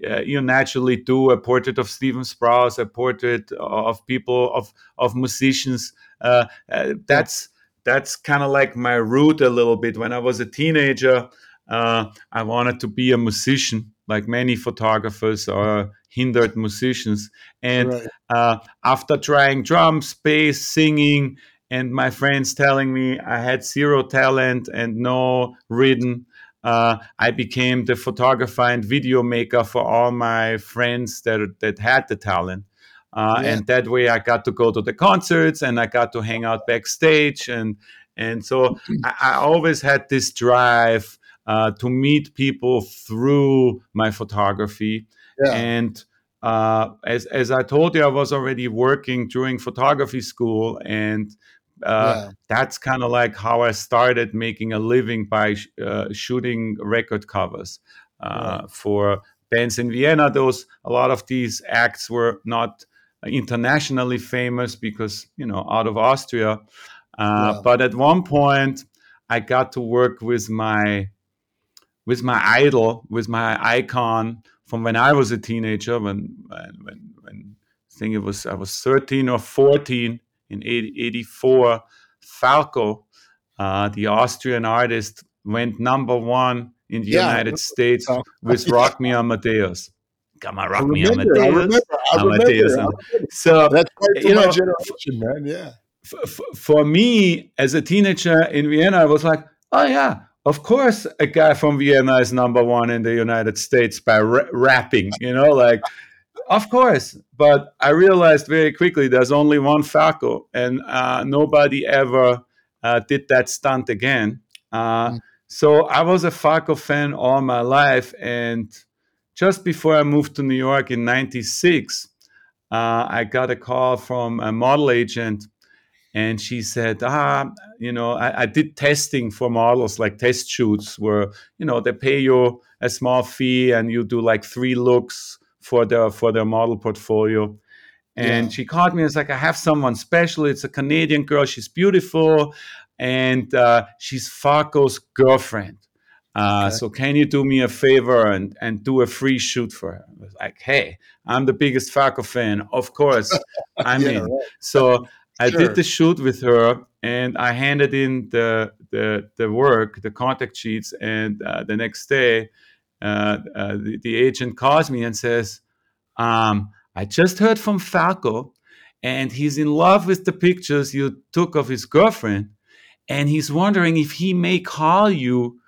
Uh, you naturally do a portrait of Stephen Sprouse, a portrait of people of of musicians. Uh, uh, that's that's kind of like my root a little bit. When I was a teenager, I wanted to be a musician, like many photographers are hindered musicians. And right. uh, after trying drums, bass, singing, and my friends telling me I had zero talent and no rhythm, uh, I became the photographer and video maker for all my friends that that had the talent. Uh, yeah. And that way, I got to go to the concerts and I got to hang out backstage, and and so I, I always had this drive uh, to meet people through my photography. Yeah. And uh, as, as I told you, I was already working during photography school, and uh, yeah. that's kind of like how I started making a living by sh- uh, shooting record covers uh, for bands in Vienna. Those a lot of these acts were not internationally famous because you know out of Austria. Uh, yeah. But at one point, I got to work with my with my idol, with my icon from when I was a teenager, when when when I think it was I was 13 or 14 in 80, 84, Falco, uh, the Austrian artist, went number one in the yeah, United States with Rock Me Amadeus. Come on, Rock Me Amadeus. I remember, I Amadeus. Remember,
so that's right you know, generation, man. Yeah.
F- for me, as a teenager in Vienna, I was like, oh yeah, of course, a guy from Vienna is number one in the United States by ra- rapping. You know, like of course, but I realized very quickly there's only one Falco, and uh, nobody ever uh, did that stunt again. Uh, mm. So I was a Falco fan all my life, and just before I moved to New York in '96, uh, I got a call from a model agent, and she said, "Ah, you know, I, I did testing for models, like test shoots, where you know they pay you a small fee, and you do like three looks." for their for their model portfolio. And yeah. she called me and was like, I have someone special. It's a Canadian girl. She's beautiful. And uh, she's Falco's girlfriend. Uh, okay. So can you do me a favor and, and do a free shoot for her? Like, hey, I'm the biggest Falco fan. Of course, I'm yeah, in. Right. So I sure. did the shoot with her and I handed in the, the, the work, the contact sheets. And uh, the next day, uh, uh, the, the, agent calls me and says, um, I just heard from Falco, and he's in love with the pictures you took of his girlfriend, and he's wondering if he may call you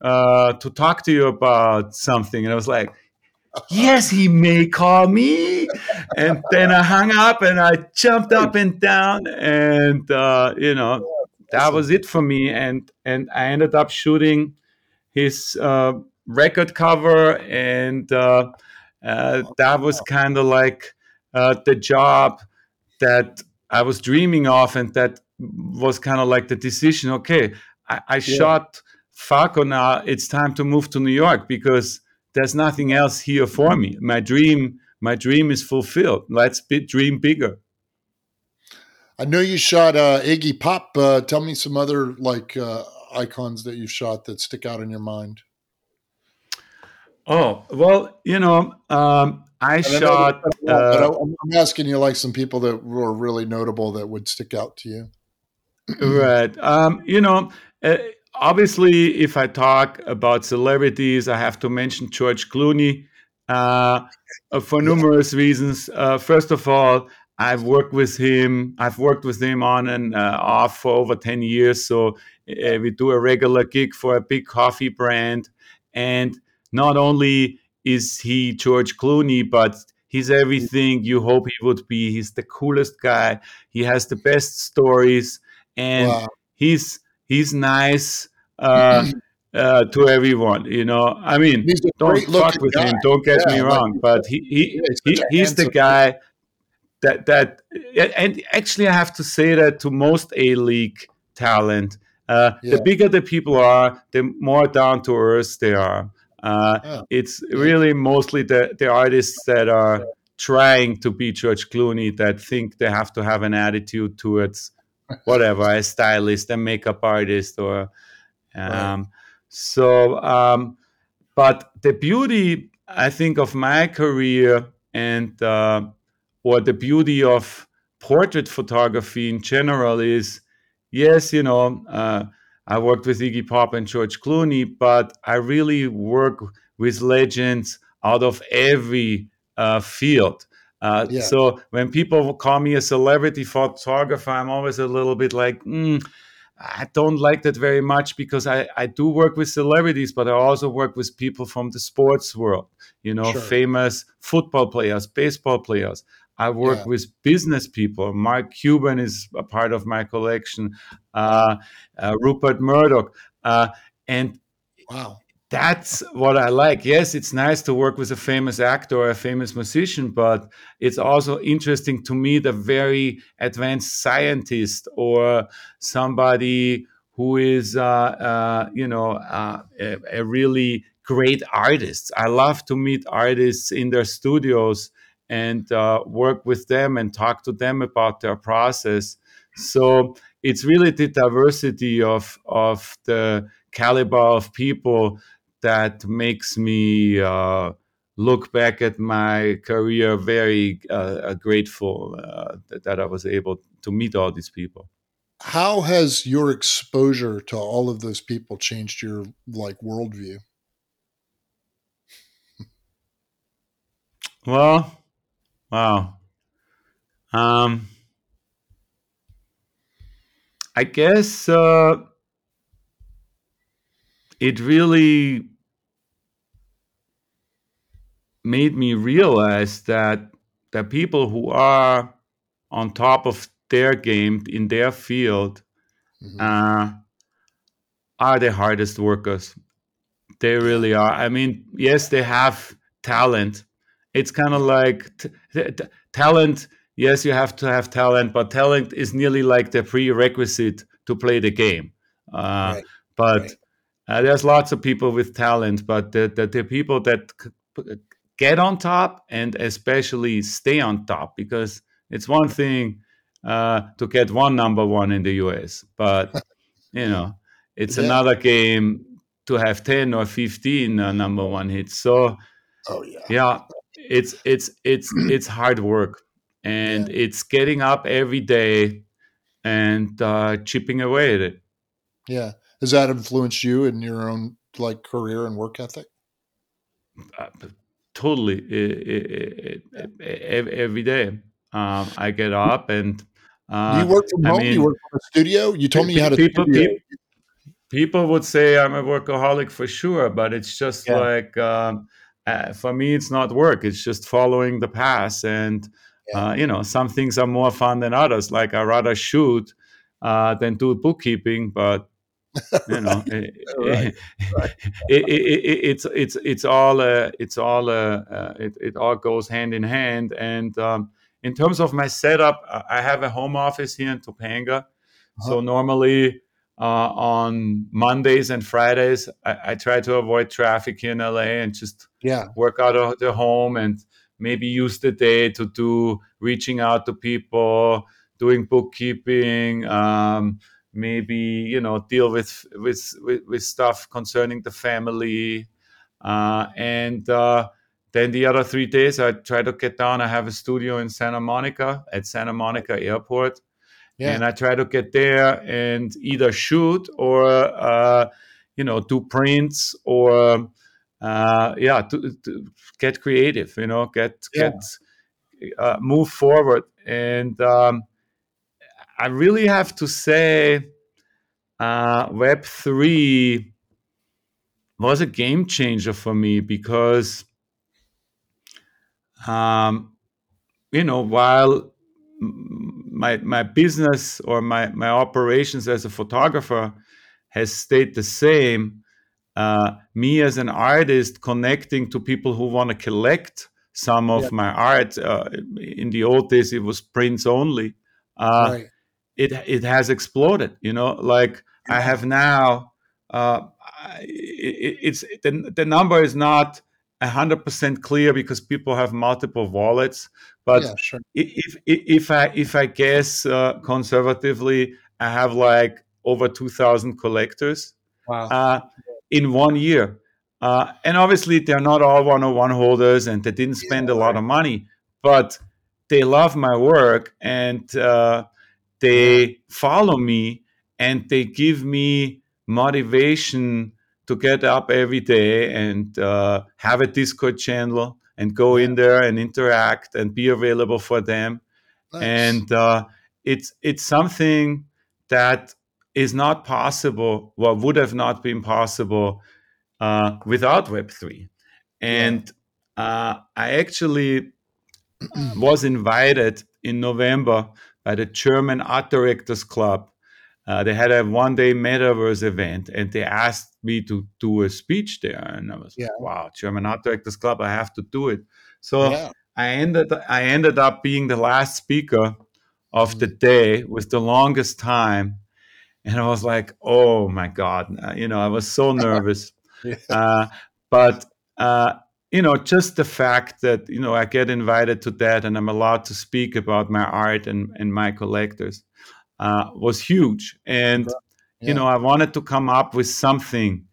uh, to talk to you about something. And I was like, yes, he may call me. And then I hung up and I jumped up and down, and uh, you know that was it for me. And and I ended up shooting his uh, record cover, and uh, uh, that was kind of like uh, the job that I was dreaming of, and that was kind of like the decision. Okay, I, I yeah. shot Falco now. It's time to move to New York because there's nothing else here for me. My dream, my dream is fulfilled. Let's be, dream bigger.
I know you shot uh, Iggy Pop. Uh, tell me some other like uh, icons that you've shot that stick out in your mind.
Oh well, you know, um, I and shot. I
uh, I'm asking you like some people that were really notable that would stick out to you.
right. Um, you know, uh, obviously, if I talk about celebrities, I have to mention George Clooney uh, for numerous reasons. Uh, first of all, I've worked with him. I've worked with him on and uh, off for over ten years. So uh, we do a regular gig for a big coffee brand, and not only is he George Clooney, but he's everything you hope he would be. He's the coolest guy. He has the best stories, and wow. he's he's nice uh, to everyone. You know, I mean, don't fuck with guy. him. Don't get yeah, me wrong, like, but he, he, yeah, he he's the guy that that. And actually, I have to say that to most A League talent. Uh, yeah. The bigger the people are, the more down to earth they are. Uh. It's really mostly the, the artists that are trying to be George Clooney that think they have to have an attitude towards whatever, a stylist, a makeup artist, or um, right. So. Um, but the beauty, I think, of my career and uh, or the beauty of portrait photography in general is, yes, you know. Uh, I worked with Iggy Pop and George Clooney, but I really work with legends out of every uh, field. Uh, yeah. So when people call me a celebrity photographer, I'm always a little bit like, mm, I don't like that very much because I, I do work with celebrities, but I also work with people from the sports world, you know, sure. famous football players, baseball players. I work yeah. with business people. Mark Cuban is a part of my collection. Uh, uh, Rupert Murdoch, uh, and wow, that's what I like. Yes, it's nice to work with a famous actor or a famous musician, but it's also interesting to meet a very advanced scientist or somebody who is, uh, uh, you know, uh, a, a really great artist. I love to meet artists in their studios and uh, work with them and talk to them about their process. So it's really the diversity of of the caliber of people that makes me uh, look back at my career very uh, uh grateful uh, that, that, I was able to meet all these people.
how has your exposure to all of those people changed your like worldview?
Well, wow. Um, I guess uh, it really made me realize that the people who are on top of their game in their field mm-hmm. uh, are the hardest workers. They really are. I mean, yes, they have talent. It's kind of like t- t- talent. Yes, you have to have talent, but talent is nearly like the prerequisite to play the game. Uh, right. But right. Uh, there's lots of people with talent, but the, the, the people that c- get on top and especially stay on top because it's one thing uh, to get one number one in the US, but you know it's yeah. another game to have ten or fifteen uh, number one hits. So,
oh yeah,
yeah, it's it's it's it's hard work and yeah. it's getting up every day and uh, chipping away at it.
Yeah, has that influenced you in your own like career and work ethic?
Totally, it, it, it, every day. Um, I get up and
uh, you work from home. I mean, you work from a studio. You told me you had a people, studio.
People, would say I'm a workaholic for sure, but it's just yeah. like um, uh, for me, it's not work. It's just following the path, and yeah. uh, you know, some things are more fun than others. Like I rather shoot uh, than do bookkeeping, but you know, it, right. Right. It, it, it's it's it's all uh, it's all uh, uh, it, it all goes hand in hand, and um, in terms of my setup, I have a home office here in Topanga. Uh-huh. So normally uh, on Mondays and Fridays, I, I, try to avoid traffic here in LA and just
yeah.
work out of the home and maybe use the day to do reaching out to people, doing bookkeeping, um, maybe you know deal with with with, with stuff concerning the family, uh, and uh, then the other three days, I try to get down. I have a studio in Santa Monica at Santa Monica Airport. Yeah. And I try to get there and either shoot or, uh, you know, do prints or, uh, yeah, to, to, get creative, you know, get, yeah. get, uh, move forward. And um, I really have to say, uh, Web3 was a game changer for me because um, you know, while my my business or my my operations as a photographer has stayed the same, uh, me as an artist connecting to people who want to collect some of yeah. my art. Uh, in the old days, it was prints only. Uh, right. It it has exploded. You know, like. I have now. Uh, it, it's the the number is not 100% clear because people have multiple wallets but yeah, sure. if, if, if i if i guess uh, conservatively i have like over 2000 collectors wow. uh, in one year uh, and obviously they're not all one-on-one holders and they didn't spend yeah, a lot right. of money but they love my work and uh, they follow me and they give me motivation to get up every day and uh, have a Discord channel and go in there and interact and be available for them. Nice. And uh, it's it's something that is not possible, or would have not been possible uh, without Web three. And. Uh, I actually was invited in November by the German Art Directors Club uh, they had a one day metaverse event and they asked me to do a speech there and i was yeah. like wow german art directors club i have to do it so yeah. i ended i ended up being the last speaker of the mm. day with the longest time and i was like oh my god uh, you know i was so nervous yeah. uh, but uh, you know just the fact that you know i get invited to that and i'm allowed to speak about my art and, and my collectors uh, was huge. And, yeah. you know, I wanted to come up with something.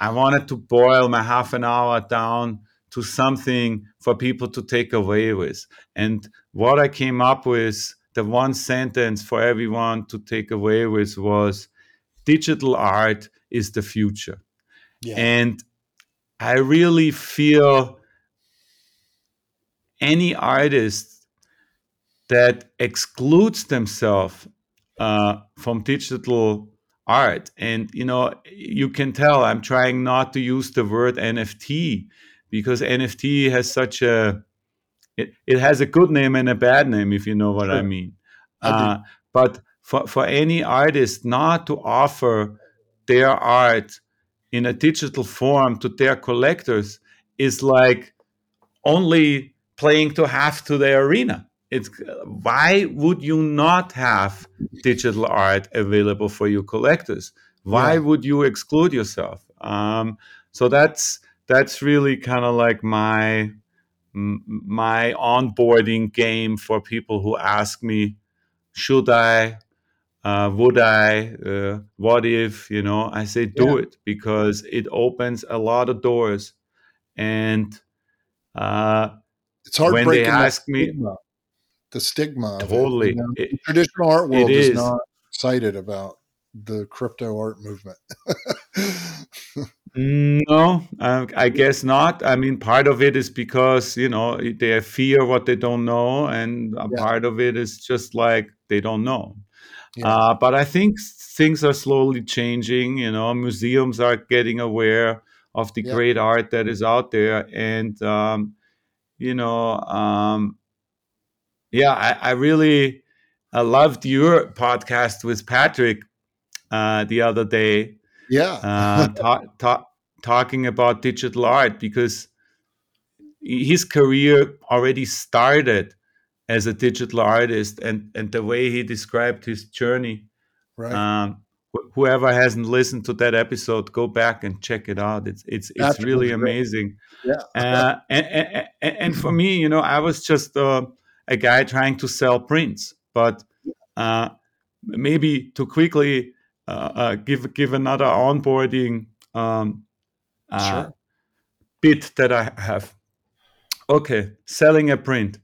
I wanted to boil my half an hour down to something for people to take away with. And what I came up with the one sentence for everyone to take away with was digital art is the future. Yeah. And I really feel any artist that excludes themselves uh, from digital art. And you know you can tell i'm trying not to use the word nft because nft has such a it, it has a good name and a bad name if you know what sure. i mean. I uh, but for, for any artist not to offer their art in a digital form to their collectors is like only playing to half to the arena. It's why would you not have digital art available for your collectors? Why yeah. would you exclude yourself? Um, so that's that's really kind of like my my onboarding game for people who ask me should i uh, would i uh, what if you know i say do yeah. it because it opens a lot of doors and uh,
it's hard
when they ask me
the stigma.
Totally. It, you know?
it, traditional art world is, is not excited about the crypto art movement.
no, uh, I guess not. I mean, part of it is because you know they fear what they don't know, and yeah. part of it is just like they don't know. Yeah. Uh, but I think things are slowly changing. You know, museums are getting aware of the yeah. great art that is out there, and um, you know, um, yeah, I, I really uh, loved your podcast with Patrick uh, the other day.
Yeah,
uh, ta- ta- talking about digital art because his career already started as a digital artist, and and the way he described his journey.
Right. Um,
wh- whoever hasn't listened to that episode, go back and check it out. It's it's it's really amazing.
Yeah. Uh,
and, and, and, and for me, you know, I was just uh, a guy trying to sell prints. But uh, maybe to quickly uh, uh, give give another onboarding um, uh, sure. bit that I have. Okay, selling a print.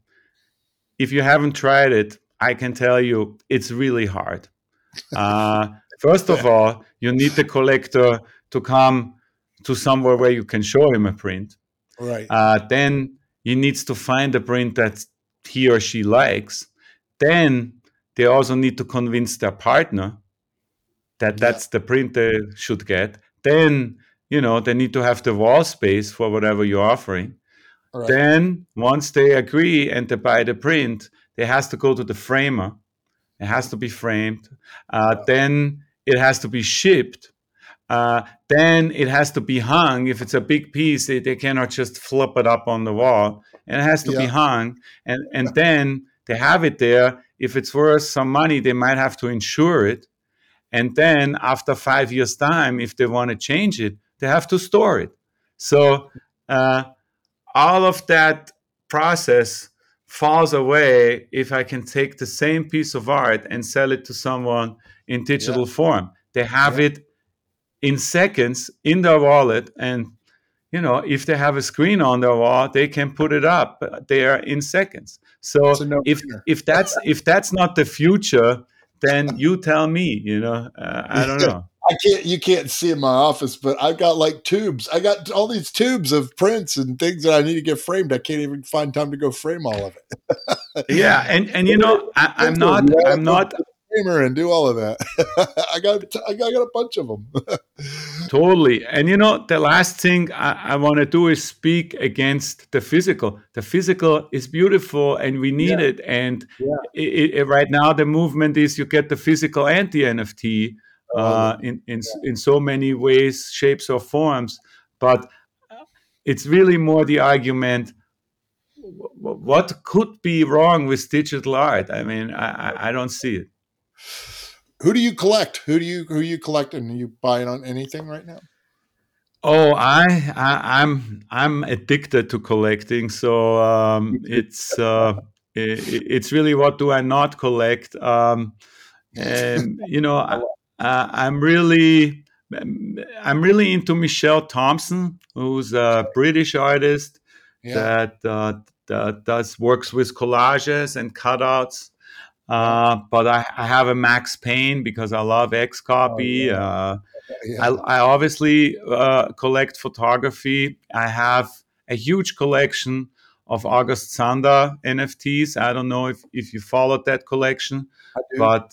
If you haven't tried it, I can tell you it's really hard. Uh, first of all, you need the collector to come to somewhere where you can show him a print.
Right.
Uh, then he needs to find a print that he or she likes, then they also need to convince their partner that that's the print they should get. Then, you know, they need to have the wall space for whatever you're offering. Right. Then, once they agree and they buy the print, it has to go to the framer. It has to be framed. Uh, Then it has to be shipped. Uh, then it has to be hung. If it's a big piece, they, they cannot just flip it up on the wall and it has to yeah. be hung. And and yeah. then they have it there. If it's worth some money, they might have to insure it. And then after five years' time, if they want to change it, they have to store it. So uh, all of that process falls away if I can take the same piece of art and sell it to someone in digital yeah. form. They have yeah. it in seconds in their wallet and you know, if they have a screen on their wall, they can put it up there in seconds. So no if if that's if that's not the future, then you tell me. You know, uh, I don't know.
I can't. You can't see in my office, but I've got like tubes. I got all these tubes of prints and things that I need to get framed. I can't even find time to go frame all of
it. yeah, and and you know, I, am not. I'm not
framer and do all of that. I got I got a bunch of them.
totally. And you know, the last thing I, I want to do is speak against the physical. The physical is beautiful and we need yeah. it. And yeah. it, it, right now, the movement is you get the physical and the NFT uh, in in in so many ways, shapes, or forms. But it's really more the argument what could be wrong with digital art? I mean, I, I don't see it.
Who do you collect? Who do you who you collecting? Are you buying on anything right now?
Oh, I, I am I'm, I'm addicted to collecting. So um, it's uh, it, it's really what do I not collect? Um, and you know, I, I'm really I'm really into Michelle Thompson, who's a British artist yeah. that uh, that does works with collages and cutouts Uh, but I, I, have a Max Pain because I love Xcopy. Oh, yeah. uh, yeah. I, I, obviously uh, collect photography. I have a huge collection of August Sander NFTs. I don't know if, if you followed that collection, but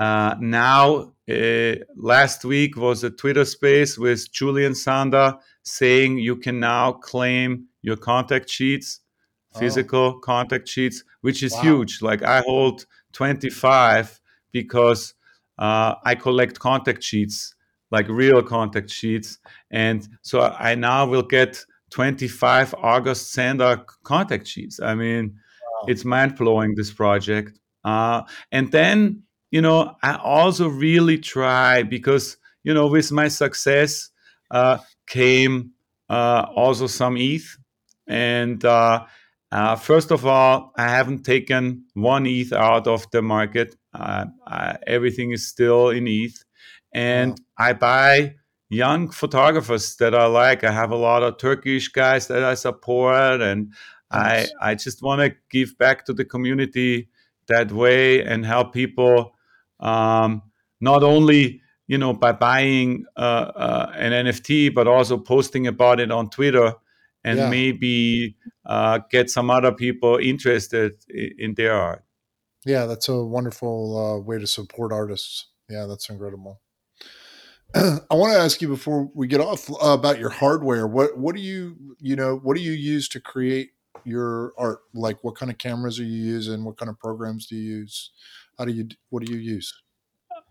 uh, now uh, last week was a Twitter space with Julian Sander saying you can now claim your contact sheets, oh. physical oh. contact sheets, which is wow. huge. Like I hold 25 because uh, I collect contact sheets, like real contact sheets. And so I now will get 25 August Sander contact sheets. I mean, wow. it's mind blowing, this project. Uh, and then, you know, I also really try because, you know, with my success uh, came uh, also some ETH. And uh, uh, first of all, I haven't taken one ETH out of the market. Uh, everything is still in ETH. And wow. I buy young photographers that I like. I have a lot of Turkish guys that I support, and nice. I I just want to give back to the community that way and help people um, not only you know by buying uh, uh, an NFT, but also posting about it on Twitter and yeah. maybe uh, get some other people interested in their art.
Yeah, that's a wonderful uh, way to support artists. Yeah, that's incredible. I want to ask you before we get off uh, about your hardware. What what do you you know what do you use to create your art? Like what kind of cameras are you using? What kind of programs do you use? How do you what do you use?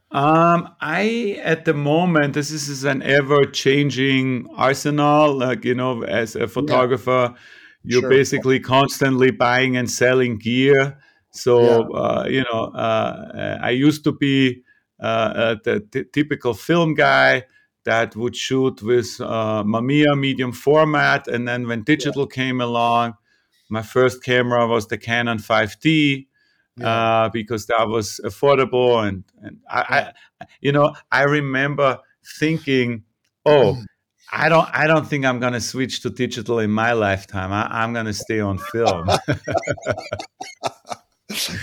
Um, I at the moment this is an ever changing arsenal. Like you know, as a photographer, yeah. you're sure. basically constantly buying and selling gear. So yeah. uh, you know, uh, I used to be uh, uh, the t- typical film guy that would shoot with uh, Mamiya medium format. And then when digital yeah. came along, my first camera was the Canon 5D. Yeah. Uh, because that was affordable and and I. I, you know I remember thinking oh mm. I don't I don't think I'm gonna switch to digital in my lifetime I, am gonna stay on film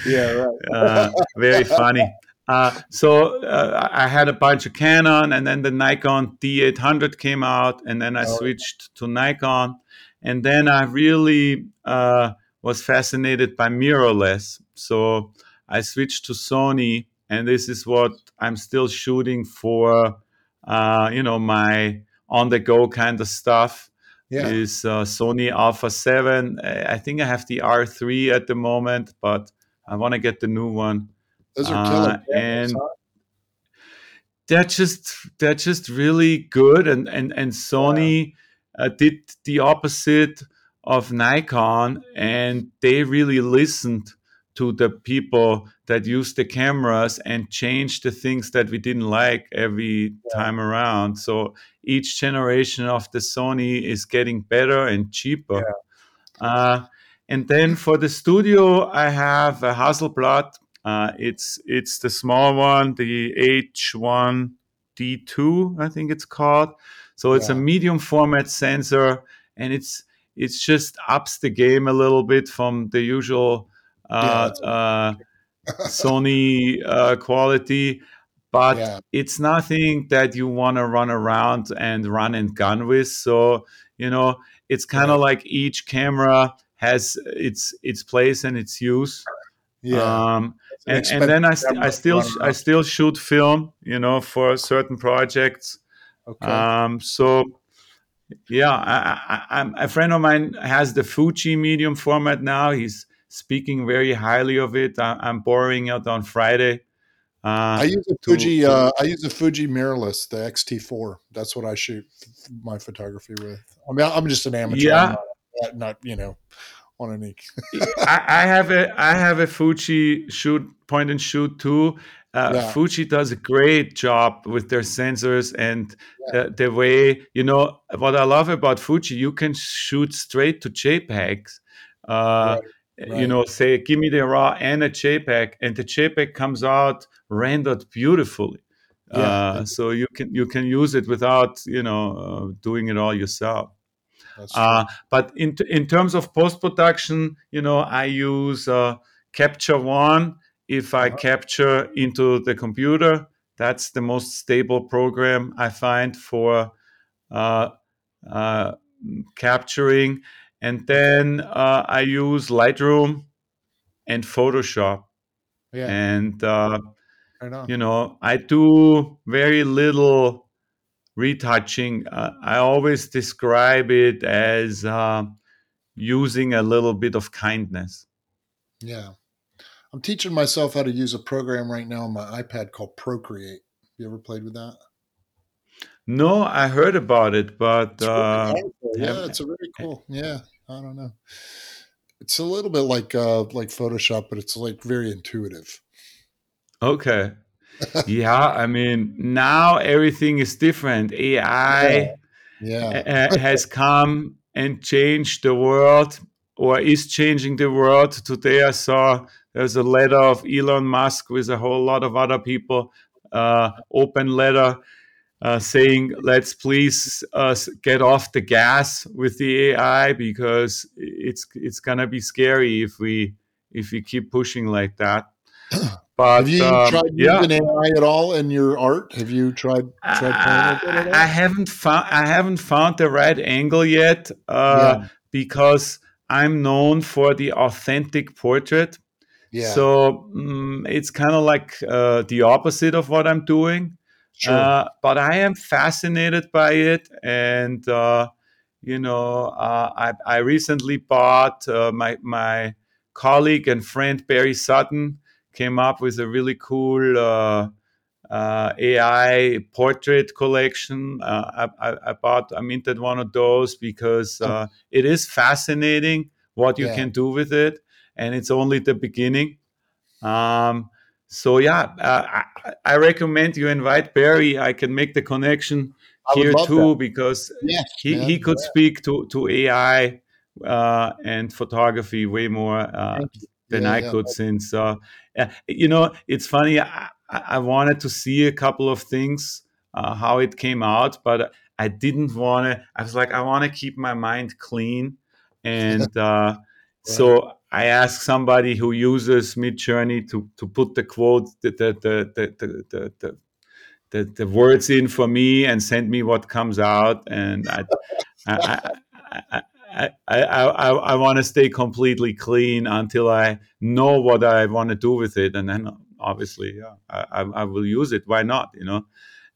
yeah right
uh, very funny uh, so uh, I had a bunch of Canon, and then the Nikon D800 came out, and then I oh. switched to Nikon, and then I really uh, was fascinated by mirrorless. So I switched to Sony, and this is what I'm still shooting for. Uh, you know, my on-the-go kind of stuff yeah. is uh, Sony Alpha 7. I think I have the R3 at the moment, but I want to get the new one.
Those are killer uh,
and they're just they're just really good. And and and Sony yeah. uh, did the opposite of Nikon, and they really listened to the people that use the cameras and changed the things that we didn't like every yeah. time around. So each generation of the Sony is getting better and cheaper. Yeah. Uh, and then for the studio, I have a Hasselblad uh, it's it's the small one, the H1D2, I think it's called. So it's yeah. a medium format sensor, and it's it's just ups the game a little bit from the usual uh, yeah, uh, Sony uh, quality, but yeah. it's nothing that you want to run around and run and gun with. So you know, it's kind of like each camera has its its place and its use. Yeah. Um, and, and then I, st- I still I still shoot film, you know, for certain projects. Okay. Um, so yeah, I, I, a friend of mine has the Fuji medium format now. He's speaking very highly of it. I, am borrowing it on Friday.
Uh, I use a Fuji. To, uh, I use a Fuji mirrorless, the XT4. That's what I shoot my photography with. I mean, I'm just an amateur. Yeah, not, not you know on any.
I, I, have a I have a Fuji shoot point and shoot too. Uh, yeah. Fuji does a great job with their sensors and yeah. uh, the way you know what I love about Fuji. You can shoot straight to JPEGs. Uh, right. Right. You know, say give me the raw and a JPEG, and the JPEG comes out rendered beautifully. Yeah. Uh, so you can you can use it without you know uh, doing it all yourself. Uh, but in in terms of post production, you know, I use uh, Capture One if I uh-huh. capture into the computer. That's the most stable program I find for uh, uh, capturing. And then uh, I use Lightroom and Photoshop. Yeah. And, uh, you know, I do very little retouching. Uh, I always describe it as uh, using a little bit of kindness.
Yeah. I'm teaching myself how to use a program right now on my iPad called Procreate. You ever played with that?
No, I heard about it, but
it's
uh,
yeah, it's a really cool. Yeah, I don't know. It's a little bit like uh, like Photoshop, but it's like very intuitive.
Okay. yeah, I mean now everything is different. AI
yeah. yeah.
has come and changed the world, or is changing the world. Today I saw there's a letter of Elon Musk with a whole lot of other people, uh, open letter uh, saying, let's please uh, get off the gas with the AI because it's it's gonna be scary if we if we keep pushing like that.
But have you um, tried yeah. using AI at all in your art? Have you tried tried
playing with it? I haven't found I haven't found the right angle yet uh, yeah. because I'm known for the authentic portrait. Yeah. So um, it's kind of like uh, the opposite of what I'm doing. Sure. Uh, but I am fascinated by it, and uh, you know, uh, I, I recently bought uh, my my colleague and friend Barry Sutton came up with a really cool uh, uh, AI portrait collection. I, I, I, bought I minted one of those because oh. it is fascinating what you yeah. can do with it, and it's only the beginning. Um, so yeah, uh, I, I, recommend you invite Barry. I can make the connection here too that. because yes, he, he could yeah. speak to to AI uh, and photography way more uh, than yeah, I yeah, could. Since uh, you know, it's funny. I, I, wanted to see a couple of things uh, how it came out, but I didn't want to. I was like, I want to keep my mind clean, and uh, so I ask somebody who uses Midjourney to to put the quote the the the the, the, the, the, words in for me and send me what comes out. And I I, I, I, I, I, I want to stay completely clean until I know what I want to do with it. And then obviously yeah I, I will use it. Why not you know?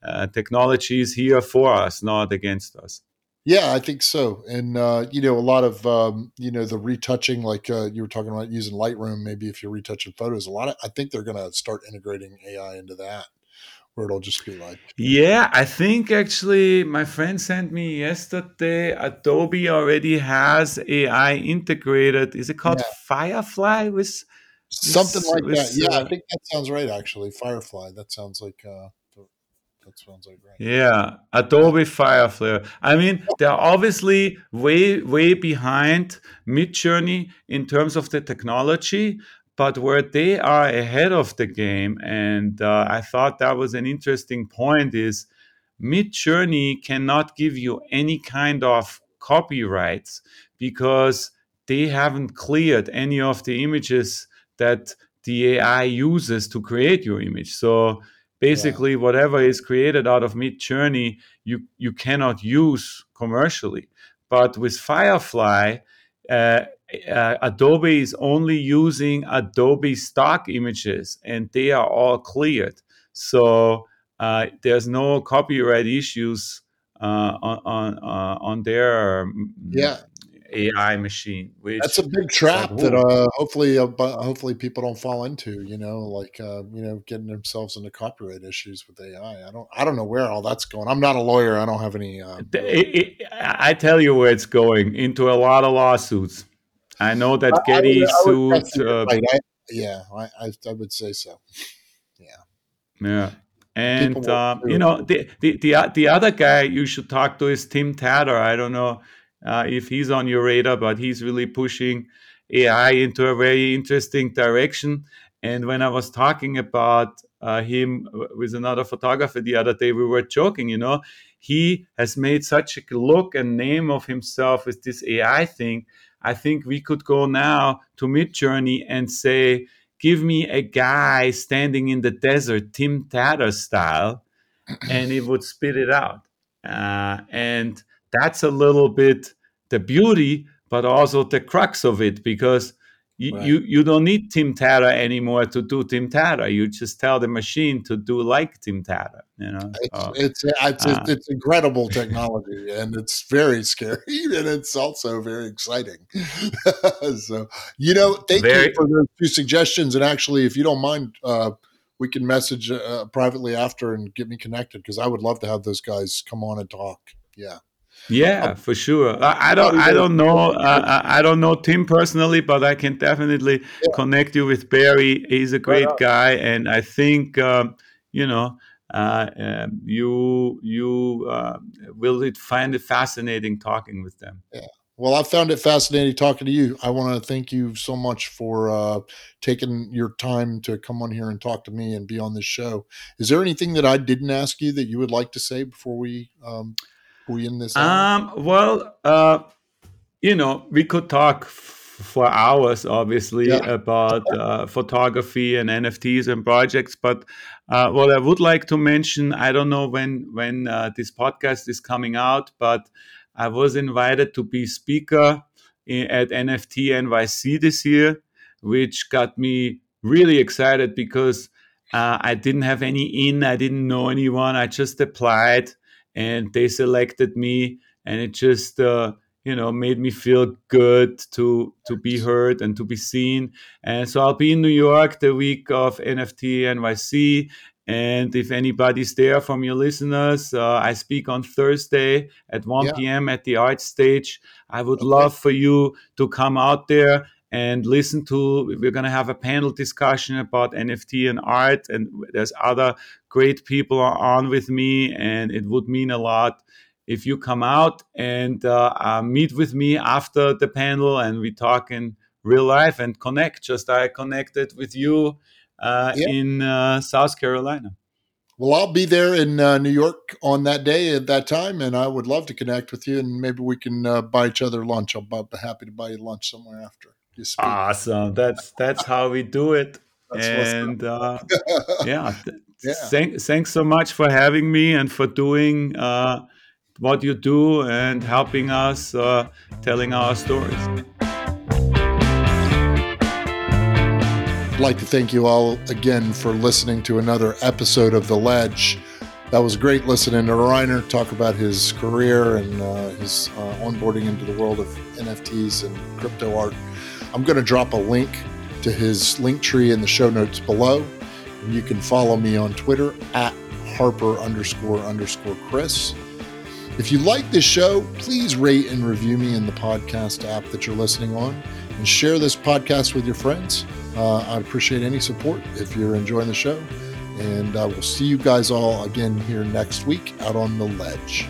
Uh, technology is here for us not against us
yeah, I think so. And uh, you know, a lot of um, you know the retouching, like uh, you were talking about using Lightroom. Maybe if you're retouching photos, a lot of I think they're going to start integrating AI into that, where it'll just be like.
Yeah, I think actually my friend sent me yesterday. Adobe already has AI integrated. Is it called yeah. Firefly with?
Something with, like with, that. Yeah, uh, I think that sounds right. Actually, Firefly. That sounds like. Uh, that sounds like right.
Yeah, Adobe Firefly. I mean, they're obviously way way behind Midjourney in terms of the technology, but where they are ahead of the game, and uh, I thought that was an interesting point, is Midjourney cannot give you any kind of copyrights because they haven't cleared any of the images that the AI uses to create your image. So basically whatever is created out of Midjourney, you you cannot use commercially. But with Firefly, uh, uh, Adobe is only using Adobe stock images, and they are all cleared. So uh, there's no copyright issues uh, on on, uh, on their
yeah
AI machine.
Which that's a big trap like, that uh, hopefully uh, hopefully people don't fall into. You know, like uh, you know, getting themselves into copyright issues with AI. I don't I don't know where all that's going. I'm not a lawyer. I don't have any. Uh,
it, it, I tell you where it's going into a lot of lawsuits. I know that Getty I, would, sued. Uh,
right. I, yeah, I, I would say so. Yeah.
Yeah. And uh, you know the, the the the other guy you should talk to is Tim Tadder. I don't know uh, if he's on your radar, but he's really pushing AI into a very interesting direction. And when I was talking about uh, him with another photographer the other day, we were joking, you know, he has made such a look and name of himself with this AI thing. I think we could go now to Midjourney and say, give me a guy standing in the desert, Tim Tadder style, and it would spit it out. Uh, and that's a little bit the beauty, but also the crux of it, because you, right. you, you don't need Tim Tadder anymore to do Tim Tadder. You just tell the machine to do like Tim Tadder. You know,
it's uh, it's it's, uh, it's, incredible technology, and it's very scary, and it's also very exciting. so, you know, thank very, you for those two suggestions. And actually, if you don't mind, uh, we can message uh, privately after and get me connected because I would love to have those guys come on and talk. Yeah.
Yeah, um, for sure. I, I don't. I don't know. Uh, I don't know Tim personally, but I can definitely yeah. connect you with Barry. He's a great right guy, and I think um, you know uh, um, you you uh, will find it fascinating talking with them.
Yeah. Well, I found it fascinating talking to you. I want to thank you so much for uh, taking your time to come on here and talk to me and be on this show. Is there anything that I didn't ask you that you would like to say before we um, we in this?
Um, well, uh, you know, we could talk for hours, obviously, yeah. about uh, photography and NFTs and projects. But uh, what I would like to mention, I don't know when when uh, this podcast is coming out, but I was invited to be speaker at NFT NYC this year, which got me really excited because uh, I didn't have any in, I didn't know anyone, I just applied, and they selected me, and it just uh, you know made me feel good to to be heard and to be seen and so i'll be in new york the week of nft nyc and if anybody's there from your listeners uh, i speak on thursday at 1 yeah. p.m at the art stage i would okay. love for you to come out there and listen to we're going to have a panel discussion about nft and art and there's other great people on with me and it would mean a lot if you come out and uh, uh, meet with me after the panel and we talk in real life and connect, just I connected with you uh, yeah. in uh, South Carolina.
Well, I'll be there in uh, New York on that day at that time, and I would love to connect with you, and maybe we can uh, buy each other lunch. I'll be happy to buy you lunch somewhere after.
Awesome! That's that's how we do it. That's and yeah, yeah. Thank, thanks so much for having me and for doing what you do and helping us uh, telling our stories.
I'd like to thank you all again for listening to another episode of The Ledge. That was great listening to Rainer talk about his career and uh, his uh, onboarding into the world of NFTs and crypto art. I'm going to drop a link to his link tree in the show notes below. And you can follow me on Twitter at Harper underscore underscore Chris. If you like this show, please rate and review me in the podcast app that you're listening on and share this podcast with your friends. Uh, I'd appreciate any support if you're enjoying the show. And uh, we'll see you guys all again here next week out on the ledge.